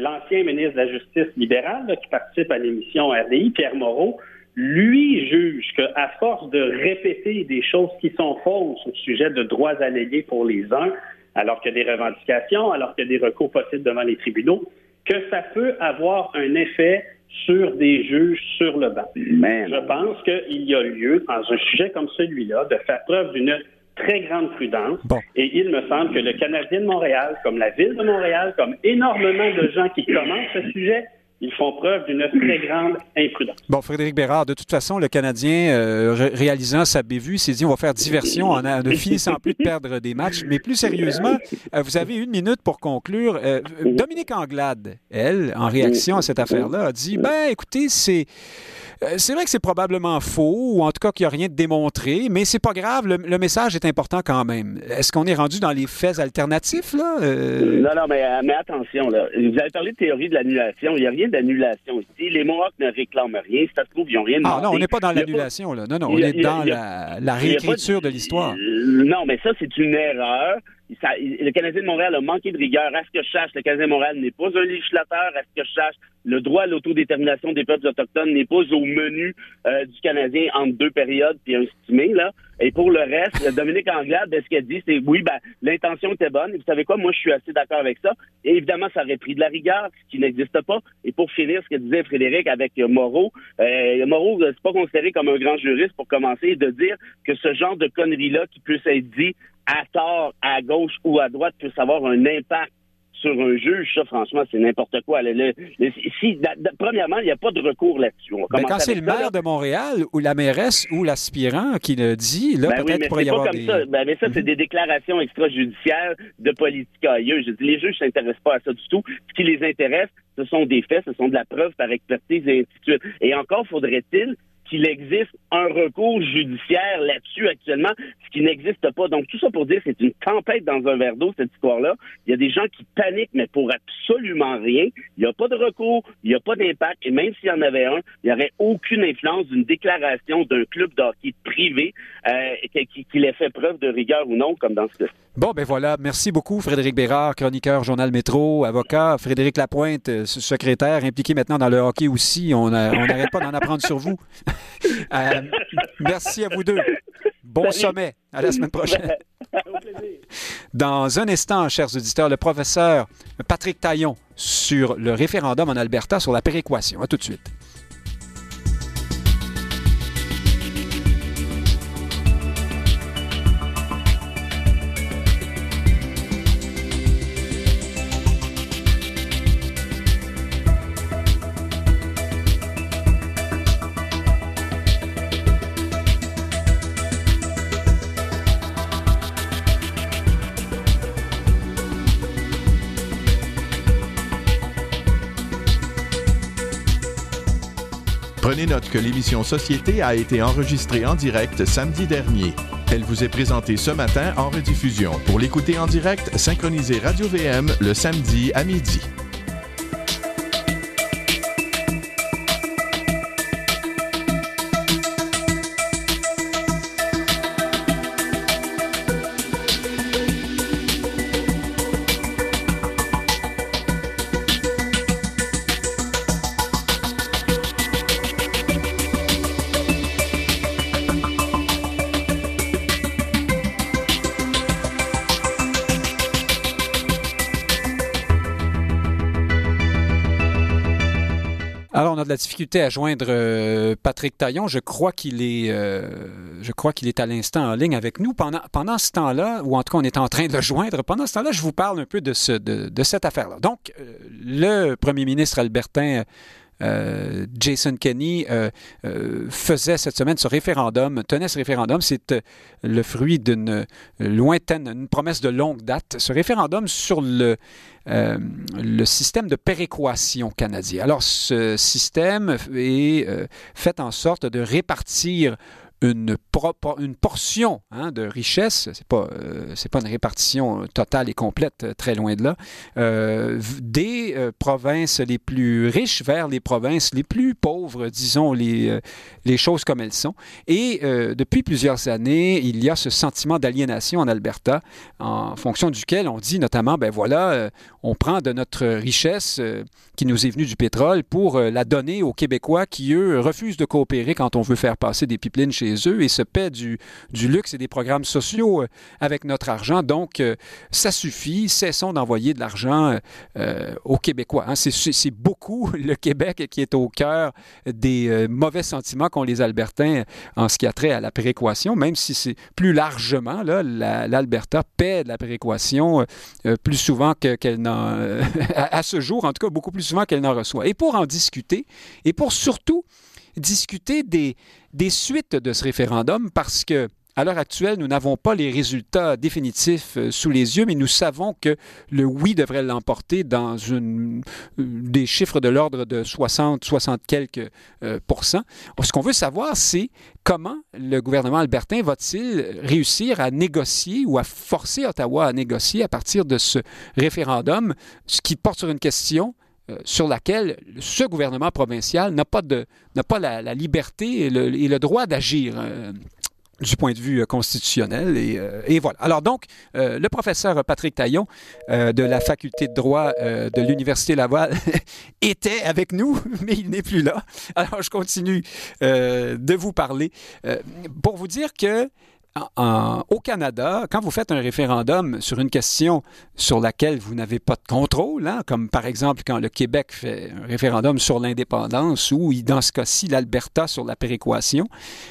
l'ancien ministre de la Justice libérale, qui participe à l'émission RDI, Pierre Moreau, lui juge qu'à force de répéter des choses qui sont fausses au sujet de droits allégués pour les uns, alors qu'il y a des revendications, alors qu'il y a des recours possibles devant les tribunaux, que ça peut avoir un effet sur des juges sur le banc. Je pense qu'il y a lieu, dans un sujet comme celui-là, de faire preuve d'une très grande prudence. Et il me semble que le Canadien de Montréal, comme la Ville de Montréal, comme énormément de gens qui commencent ce sujet, ils font preuve d'une très grande imprudence. Bon, Frédéric Bérard, de toute façon, le Canadien, euh, réalisant sa bévue, s'est dit on va faire diversion en ne finissant plus de perdre des matchs. Mais plus sérieusement, euh, vous avez une minute pour conclure. Euh, Dominique Anglade, elle, en réaction à cette affaire-là, a dit ben écoutez, c'est c'est vrai que c'est probablement faux, ou en tout cas qu'il n'y a rien de démontré, mais c'est pas grave, le, message est important quand même. Est-ce qu'on est rendu dans les faits alternatifs, là? Euh? Non, non, mais, euh, mais, attention, là. Vous avez parlé de théorie de l'annulation. Il n'y a rien d'annulation ici. Les Mohawks ne réclament rien. Ça se trouve, ils n'ont rien demandé. Ah non, on n'est pas dans l'annulation, là. Non, non, on est dans la, réécriture de l'histoire. Non, mais ça, c'est une erreur le Canadien de Montréal a manqué de rigueur. À ce que je sache, le Canadien de Montréal n'est pas un législateur. À ce que je sache, le droit à l'autodétermination des peuples autochtones n'est pas au menu euh, du Canadien entre deux périodes puis un estimé, là. Et pour le reste, Dominique Anglade, ce qu'elle dit, c'est oui, ben, l'intention était bonne. Et vous savez quoi? Moi, je suis assez d'accord avec ça. Et évidemment, ça aurait pris de la rigueur, ce qui n'existe pas. Et pour finir, ce que disait Frédéric avec euh, Moreau, euh, Moreau, c'est pas considéré comme un grand juriste pour commencer de dire que ce genre de conneries-là qui puisse être dit à tort, à gauche ou à droite puisse avoir un impact sur un juge, ça, franchement, c'est n'importe quoi. si, premièrement, il n'y a pas de recours là-dessus. Ben, quand c'est le maire de Montréal ou la mairesse ou l'aspirant qui le dit, là, ben peut-être qu'il pourrait y avoir comme Ça. Ben, mais ça, c'est mhm. des déclarations extrajudiciaires de politique ailleurs. Je dis, les juges ne s'intéressent pas à ça du tout. Ce qui les intéresse, ce sont des faits, ce sont de la preuve par expertise et ainsi de suite. Et encore faudrait-il qu'il existe un recours judiciaire là-dessus actuellement, ce qui n'existe pas. Donc, tout ça pour dire c'est une tempête dans un verre d'eau, cette histoire-là. Il y a des gens qui paniquent, mais pour absolument rien. Il n'y a pas de recours, il n'y a pas d'impact, et même s'il y en avait un, il n'y aurait aucune influence d'une déclaration d'un club d'hockey privé euh, qui, qui ait fait preuve de rigueur ou non, comme dans ce cas. Bon, ben voilà. Merci beaucoup, Frédéric Bérard, chroniqueur Journal Métro, avocat. Frédéric Lapointe, euh, secrétaire, impliqué maintenant dans le hockey aussi. On n'arrête pas d'en apprendre sur vous. Euh, merci à vous deux. Bon sommet. À la semaine prochaine. Dans un instant, chers auditeurs, le professeur Patrick Taillon sur le référendum en Alberta sur la péréquation. À tout de suite. Prenez note que l'émission Société a été enregistrée en direct samedi dernier. Elle vous est présentée ce matin en rediffusion. Pour l'écouter en direct, synchronisez Radio VM le samedi à midi. À joindre euh, Patrick Taillon. Je crois qu'il est, euh, est à l'instant en ligne avec nous. Pendant, pendant ce temps-là, ou en tout cas, on est en train de le joindre. Pendant ce temps-là, je vous parle un peu de, ce, de, de cette affaire-là. Donc, euh, le premier ministre albertain euh, Jason Kenney euh, euh, faisait cette semaine ce référendum, tenait ce référendum. C'est le fruit d'une lointaine, une promesse de longue date. Ce référendum sur le, le système de péréquation canadien. Alors, ce système est fait en sorte de répartir une, une portion hein, de richesse, c'est pas euh, pas une répartition totale et complète, euh, très loin de là, euh, des euh, provinces les plus riches vers les provinces les plus pauvres, disons les, euh, les choses comme elles sont. Et depuis plusieurs années, il y a ce sentiment d'aliénation en Alberta, en fonction duquel on dit notamment, ben voilà, on prend de notre richesse qui nous est venue du pétrole pour la donner aux Québécois qui, eux, refusent de coopérer quand on veut faire passer des pipelines chez eux et se paient du, luxe et des programmes sociaux euh, avec notre argent. Donc, euh, ça suffit. Cessons d'envoyer de l'argent euh, aux Québécois. Hein. C'est beaucoup le Québec qui est au cœur des mauvais sentiments qu'ont les Albertains en ce qui a trait à la péréquation, même si c'est plus largement, l'Alberta paie de la péréquation plus souvent qu'elle n'en... à ce jour, en tout cas, beaucoup plus souvent qu'elle n'en reçoit. Et pour en discuter, et pour surtout discuter des, suites de ce référendum parce que à l'heure actuelle, nous n'avons pas les résultats définitifs euh, sous les yeux, mais nous savons que le oui devrait l'emporter dans une, des chiffres de l'ordre de 60, 60 quelques euh, pourcents. Ce qu'on veut savoir, c'est comment le gouvernement albertain va-t-il réussir à négocier ou à forcer Ottawa à négocier à partir de ce référendum, ce qui porte sur une question euh, sur laquelle ce gouvernement provincial n'a pas, de, n'a pas la, liberté et le, droit d'agir. Euh, du point de vue euh, constitutionnel. Et, voilà. Alors donc, le professeur Patrick Taillon de la faculté de droit de l'Université Laval était avec nous, mais il n'est plus là. Alors je continue de vous parler pour vous dire que au Canada, quand vous faites un référendum sur une question sur laquelle vous n'avez pas de contrôle, hein, comme par exemple quand le Québec fait un référendum sur l'indépendance ou dans ce cas-ci l'Alberta sur la péréquation,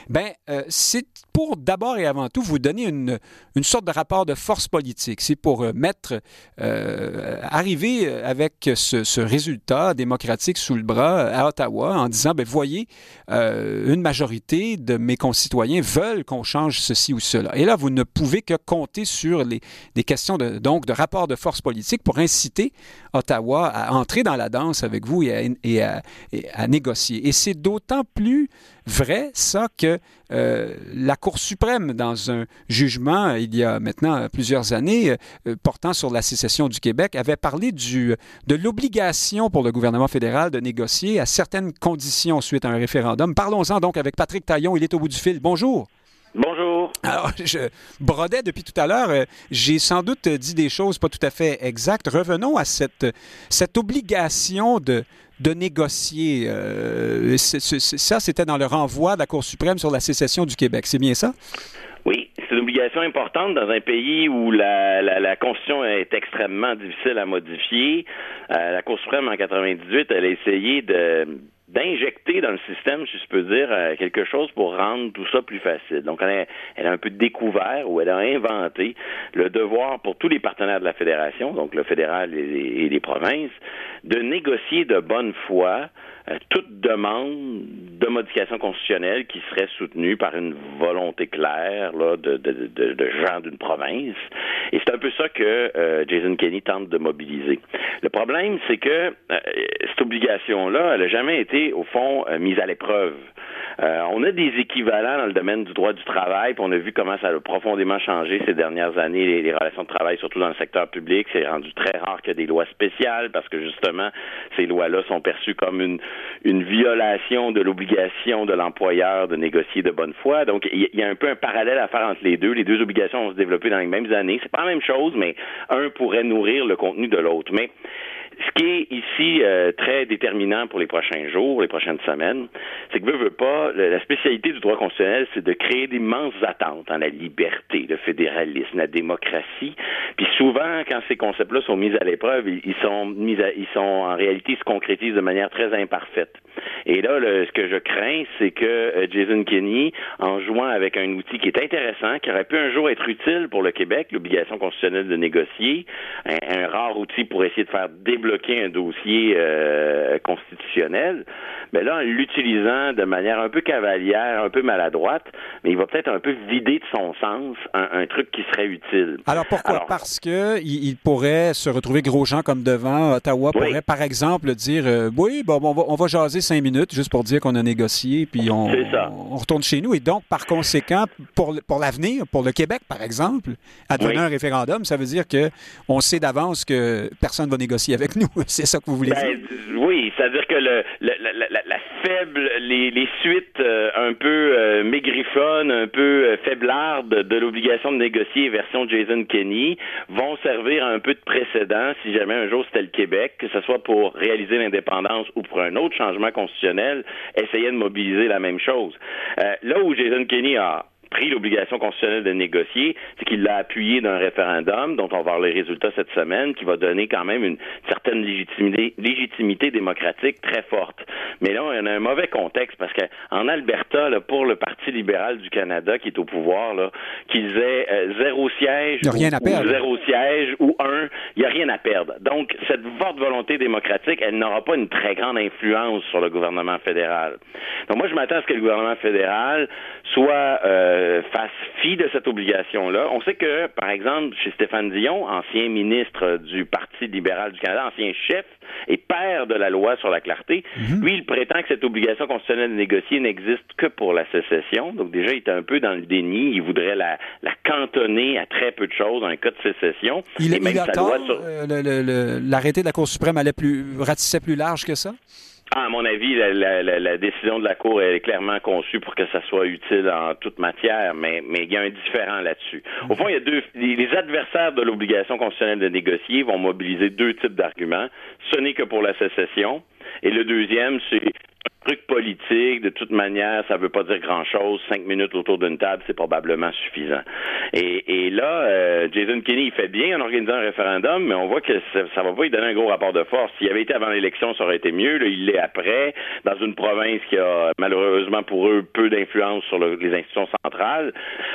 ben euh, c'est pour d'abord et avant tout vous donner une, une sorte de rapport de force politique. C'est pour euh, mettre, euh, arriver avec ce, résultat démocratique sous le bras à Ottawa en disant, ben voyez, une majorité de mes concitoyens veulent qu'on change ceci Et là, vous ne pouvez que compter sur les, des questions de, donc, de rapport de force politique pour inciter Ottawa à entrer dans la danse avec vous et à, négocier. Et c'est d'autant plus vrai, ça, que euh, la Cour suprême, dans un jugement il y a maintenant plusieurs années euh, portant sur la sécession du Québec, avait parlé du, de l'obligation pour le gouvernement fédéral de négocier à certaines conditions suite à un référendum. Parlons-en donc avec Patrick Taillon, il est au bout du fil. Bonjour. Bonjour. Alors, je brodais depuis tout à l'heure. Euh, j'ai sans doute dit des choses pas tout à fait exactes. Revenons à cette, cette obligation de, de négocier. Euh, ça, c'était dans le renvoi de la Cour suprême sur la sécession du Québec. C'est bien ça? Oui, c'est une obligation importante dans un pays où la, la, Constitution est extrêmement difficile à modifier. Euh, la Cour suprême en 98, elle a essayé de d'injecter dans le système, si je peux dire, euh, quelque chose pour rendre tout ça plus facile. Donc, elle a, un peu découvert ou elle a inventé le devoir pour tous les partenaires de la fédération, donc le fédéral et les provinces, de négocier de bonne foi toute demande de modification constitutionnelle qui serait soutenue par une volonté claire là, de, de, de, de gens d'une province. Et c'est un peu ça que euh, Jason Kenney tente de mobiliser. Le problème, c'est que euh, cette obligation-là, elle n'a jamais été, au fond, mise à l'épreuve. Euh, on a des équivalents dans le domaine du droit du travail, puis on a vu comment ça a profondément changé ces dernières années, les, relations de travail, surtout dans le secteur public. C'est rendu très rare qu'il y ait des lois spéciales parce que justement, ces lois-là sont perçues comme une, une violation de l'obligation de l'employeur de négocier de bonne foi. Donc, il y, a un peu un parallèle à faire entre les deux. Les deux obligations vont se développer dans les mêmes années. C'est pas la même chose, mais un pourrait nourrir le contenu de l'autre. Mais ce qui est ici euh, très déterminant pour les prochains jours, les prochaines semaines, c'est que veut, veut pas, la spécialité du droit constitutionnel, c'est de créer d'immenses attentes en la liberté, le fédéralisme, la démocratie. Puis souvent, quand ces concepts-là sont mis à l'épreuve, ils sont mis ils sont en réalité ils se concrétisent de manière très imparfaite. Et là, ce que je crains, c'est que euh, Jason Kenney, en jouant avec un outil qui est intéressant, qui aurait pu un jour être utile pour le Québec, l'obligation constitutionnelle de négocier, un, rare outil pour essayer de faire débloquer un dossier euh, constitutionnel, mais là, en l'utilisant de manière un peu cavalière, un peu maladroite, mais il va peut-être un peu vider de son sens un, truc qui serait utile. Alors pourquoi? Parce que il, pourrait se retrouver gros gens comme devant. Ottawa pourrait, par exemple, dire euh, oui, bon, on va, on va jaser cinq minutes juste pour dire qu'on a négocié, puis on, on, retourne chez nous. Et donc, par conséquent, pour, pour l'avenir, pour le Québec, par exemple, à donner un référendum, ça veut dire que on sait d'avance que personne ne va négocier avec nous. C'est ça que vous voulez ben, dire? Oui, c'est-à-dire que le, la, faible, les, les suites euh, un peu euh, un peu euh, faiblardes de l'obligation de négocier version Jason Kenney vont servir un peu de précédent si jamais un jour c'était le Québec, que ce soit pour réaliser l'indépendance ou pour un autre changement constitutionnel, essayer de mobiliser la même chose. là où Jason Kenney a pris l'obligation constitutionnelle de négocier, c'est qu'il l'a appuyé d'un référendum dont on va voir les résultats cette semaine, qui va donner quand même une certaine légitimité, légitimité démocratique très forte. Mais là, on a un mauvais contexte parce qu'en Alberta, là, pour le Parti libéral du Canada qui est au pouvoir, là, qu'ils aient euh, zéro siège, ou, zéro siège ou un, il n'y a rien à perdre. Donc, cette forte volonté démocratique, elle n'aura pas une très grande influence sur le gouvernement fédéral. Donc, moi, je m'attends à ce que le gouvernement fédéral soit euh, euh, fasse fi de cette obligation-là. On sait que, par exemple, chez Stéphane Dion, ancien ministre du Parti libéral du Canada, ancien chef et père de la loi sur la clarté, mhm. lui, il prétend que cette obligation constitutionnelle de négocier n'existe que pour la sécession. Donc déjà, il est un peu dans le déni. Il voudrait la, cantonner à très peu de choses dans un cas de sécession. Il, même euh, l'arrêté de la Cour suprême allait plus, ratissait plus large que ça? Ah, à mon avis, la, décision de la Cour est clairement conçue pour que ça soit utile en toute matière, mais, mais il y a un différent là-dessus. Au fond, il y a deux. Les adversaires de l'obligation constitutionnelle de négocier vont mobiliser deux types d'arguments. Ce n'est que pour la sécession. Et le deuxième, c'est truc politique, de toute manière, ça veut pas dire grand-chose. Cinq minutes autour d'une table, c'est probablement suffisant. Et, là, euh, Jason Kenney, il fait bien en organisant un référendum, mais on voit que ça, ça va pas lui donner un gros rapport de force. S'il avait été avant l'élection, ça aurait été mieux. Là, il l'est après, dans une province qui a malheureusement pour eux peu d'influence sur les institutions centrales.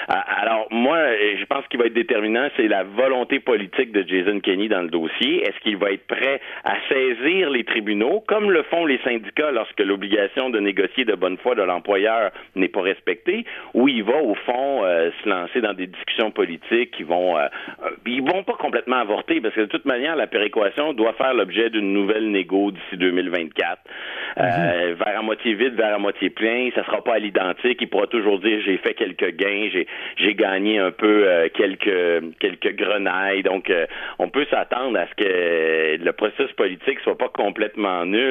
Alors, moi, je pense qu'il va être déterminant, c'est la volonté politique de Jason Kenney dans le dossier. Est-ce qu'il va être prêt à saisir les tribunaux, comme le font les syndicats lorsque l'obligation de négocier de bonne foi de l'employeur n'est pas respectée, ou il va au fond euh, se lancer dans des discussions politiques qui vont euh, euh, ils vont pas complètement avorter parce que de toute manière la péréquation doit faire l'objet d'une nouvelle négo d'ici 2024. Mhm. vers à moitié vide, vers à moitié plein, ça sera pas à l'identique, il pourra toujours dire j'ai fait quelques gains, j'ai j'ai gagné un peu quelques quelques grenailles. Donc on peut s'attendre à ce que le processus politique soit pas complètement nul,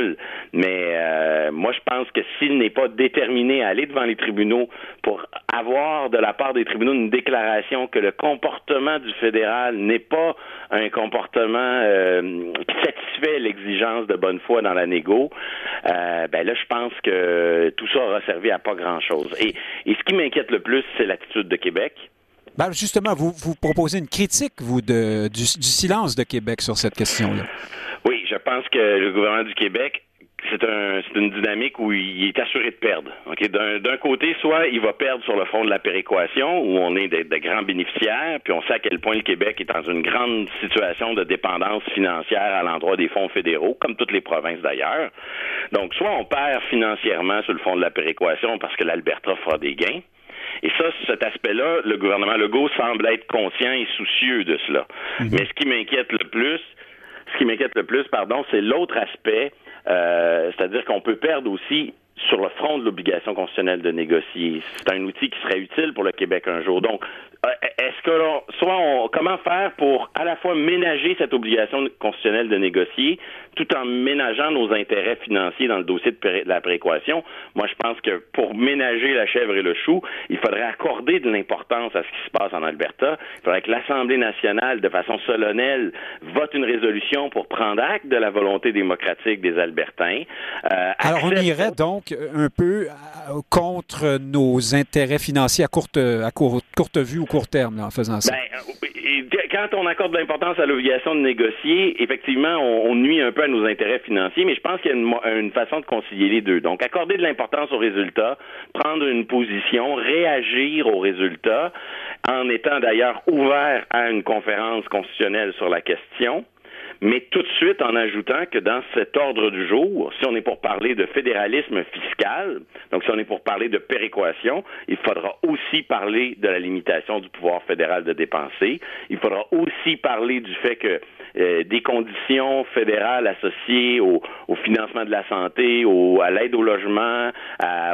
mais moi je pense que s'il n'est pas déterminé à aller devant les tribunaux pour avoir de la part des tribunaux une déclaration que le comportement du fédéral n'est pas un comportement euh, qui satisfait l'exigence de bonne foi dans la négo, euh, ben là, je pense que tout ça aura servi à pas grand-chose. Et, ce qui m'inquiète le plus, c'est l'attitude de Québec. Ben justement, vous, vous proposez une critique, vous, du silence de Québec sur cette question-là. Je pense que le gouvernement du Québec c'est un, une dynamique où il est assuré de perdre. D'un côté, soit il va perdre sur le fond de la péréquation, où on est des, grands bénéficiaires, puis on sait à quel point le Québec est dans une grande situation de dépendance financière à l'endroit des fonds fédéraux, comme toutes les provinces d'ailleurs. Donc, soit on perd financièrement sur le fond de la péréquation parce que l'Alberta fera des gains, et ça, cet aspect-là, le gouvernement Legault semble être conscient et soucieux de cela. Mhm. Mais ce qui m'inquiète le plus, ce qui m'inquiète le plus, pardon, c'est l'autre aspect, euh, c'est-à-dire qu'on peut perdre aussi sur le front de l'obligation constitutionnelle de négocier. C'est un outil qui serait utile pour le Québec un jour. Donc, euh, est-ce que soit on, comment faire pour à la fois ménager cette obligation constitutionnelle de négocier tout en ménageant nos intérêts financiers dans le dossier de, la prééquation? Moi, je pense que pour ménager la chèvre et le chou, il faudrait accorder de l'importance à ce qui se passe en Alberta. Il faudrait que l'Assemblée nationale, de façon solennelle, vote une résolution pour prendre acte de la volonté démocratique des Albertains. Euh, Alors, on irait donc un peu euh, contre nos intérêts financiers à courte, à courte, courte vue court terme en faisant ça? Ben, quand on accorde de l'importance à l'obligation de négocier, effectivement, on, nuit un peu à nos intérêts financiers, mais je pense qu'il y a une, façon de concilier les deux. Donc, accorder de l'importance aux résultats, prendre une position, réagir aux résultats, en étant d'ailleurs ouvert à une conférence constitutionnelle sur la question mais tout de suite en ajoutant que dans cet ordre du jour, si on est pour parler de fédéralisme fiscal, donc si on est pour parler de péréquation, il faudra aussi parler de la limitation du pouvoir fédéral de dépenser. Il faudra aussi parler du fait que euh, des conditions fédérales associées au, financement de la santé, au, à l'aide au logement,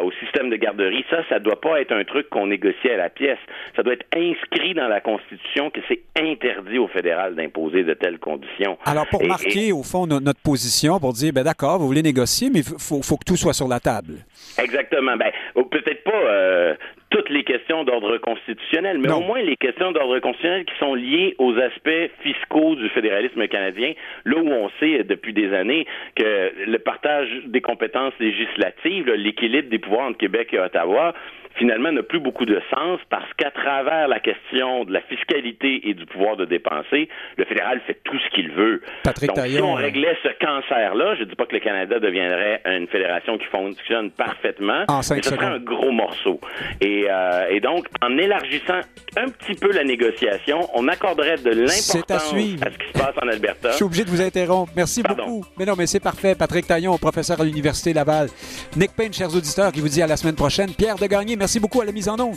au système de garderie, ça, ça doit pas être un truc qu'on négocie à la pièce. Ça doit être inscrit dans la Constitution que c'est interdit au fédéral d'imposer de telles conditions. Alors, pour marquer, au fond, notre position, pour dire, ben d'accord, vous voulez négocier, mais il faut, faut, que tout soit sur la table. Exactement. Ben, peut-être pas euh, toutes les questions d'ordre constitutionnel, mais au moins les questions d'ordre constitutionnel qui sont liées aux aspects fiscaux du fédéralisme canadien, là où on sait depuis des années que le partage des compétences législatives, l'équilibre des pouvoirs entre Québec et Ottawa, finalement n'a plus beaucoup de sens parce qu'à travers la question de la fiscalité et du pouvoir de dépenser, le fédéral fait tout ce qu'il veut. Patrick Donc, si on réglait ce cancer-là, je ne dis pas que le Canada deviendrait une fédération qui fonctionne parfaitement, mais ce serait un gros morceau. Et, euh, et, donc, en élargissant un petit peu la négociation, on accorderait de l'importance à, ce qui se passe en Alberta. Je suis obligé de vous interrompre. Merci beaucoup. Mais non, mais c'est parfait. Patrick Taillon, professeur à l'Université Laval. Nick Payne, chers auditeurs, qui vous dit à la semaine prochaine. Pierre de Gagné, Merci beaucoup à la mise en onde.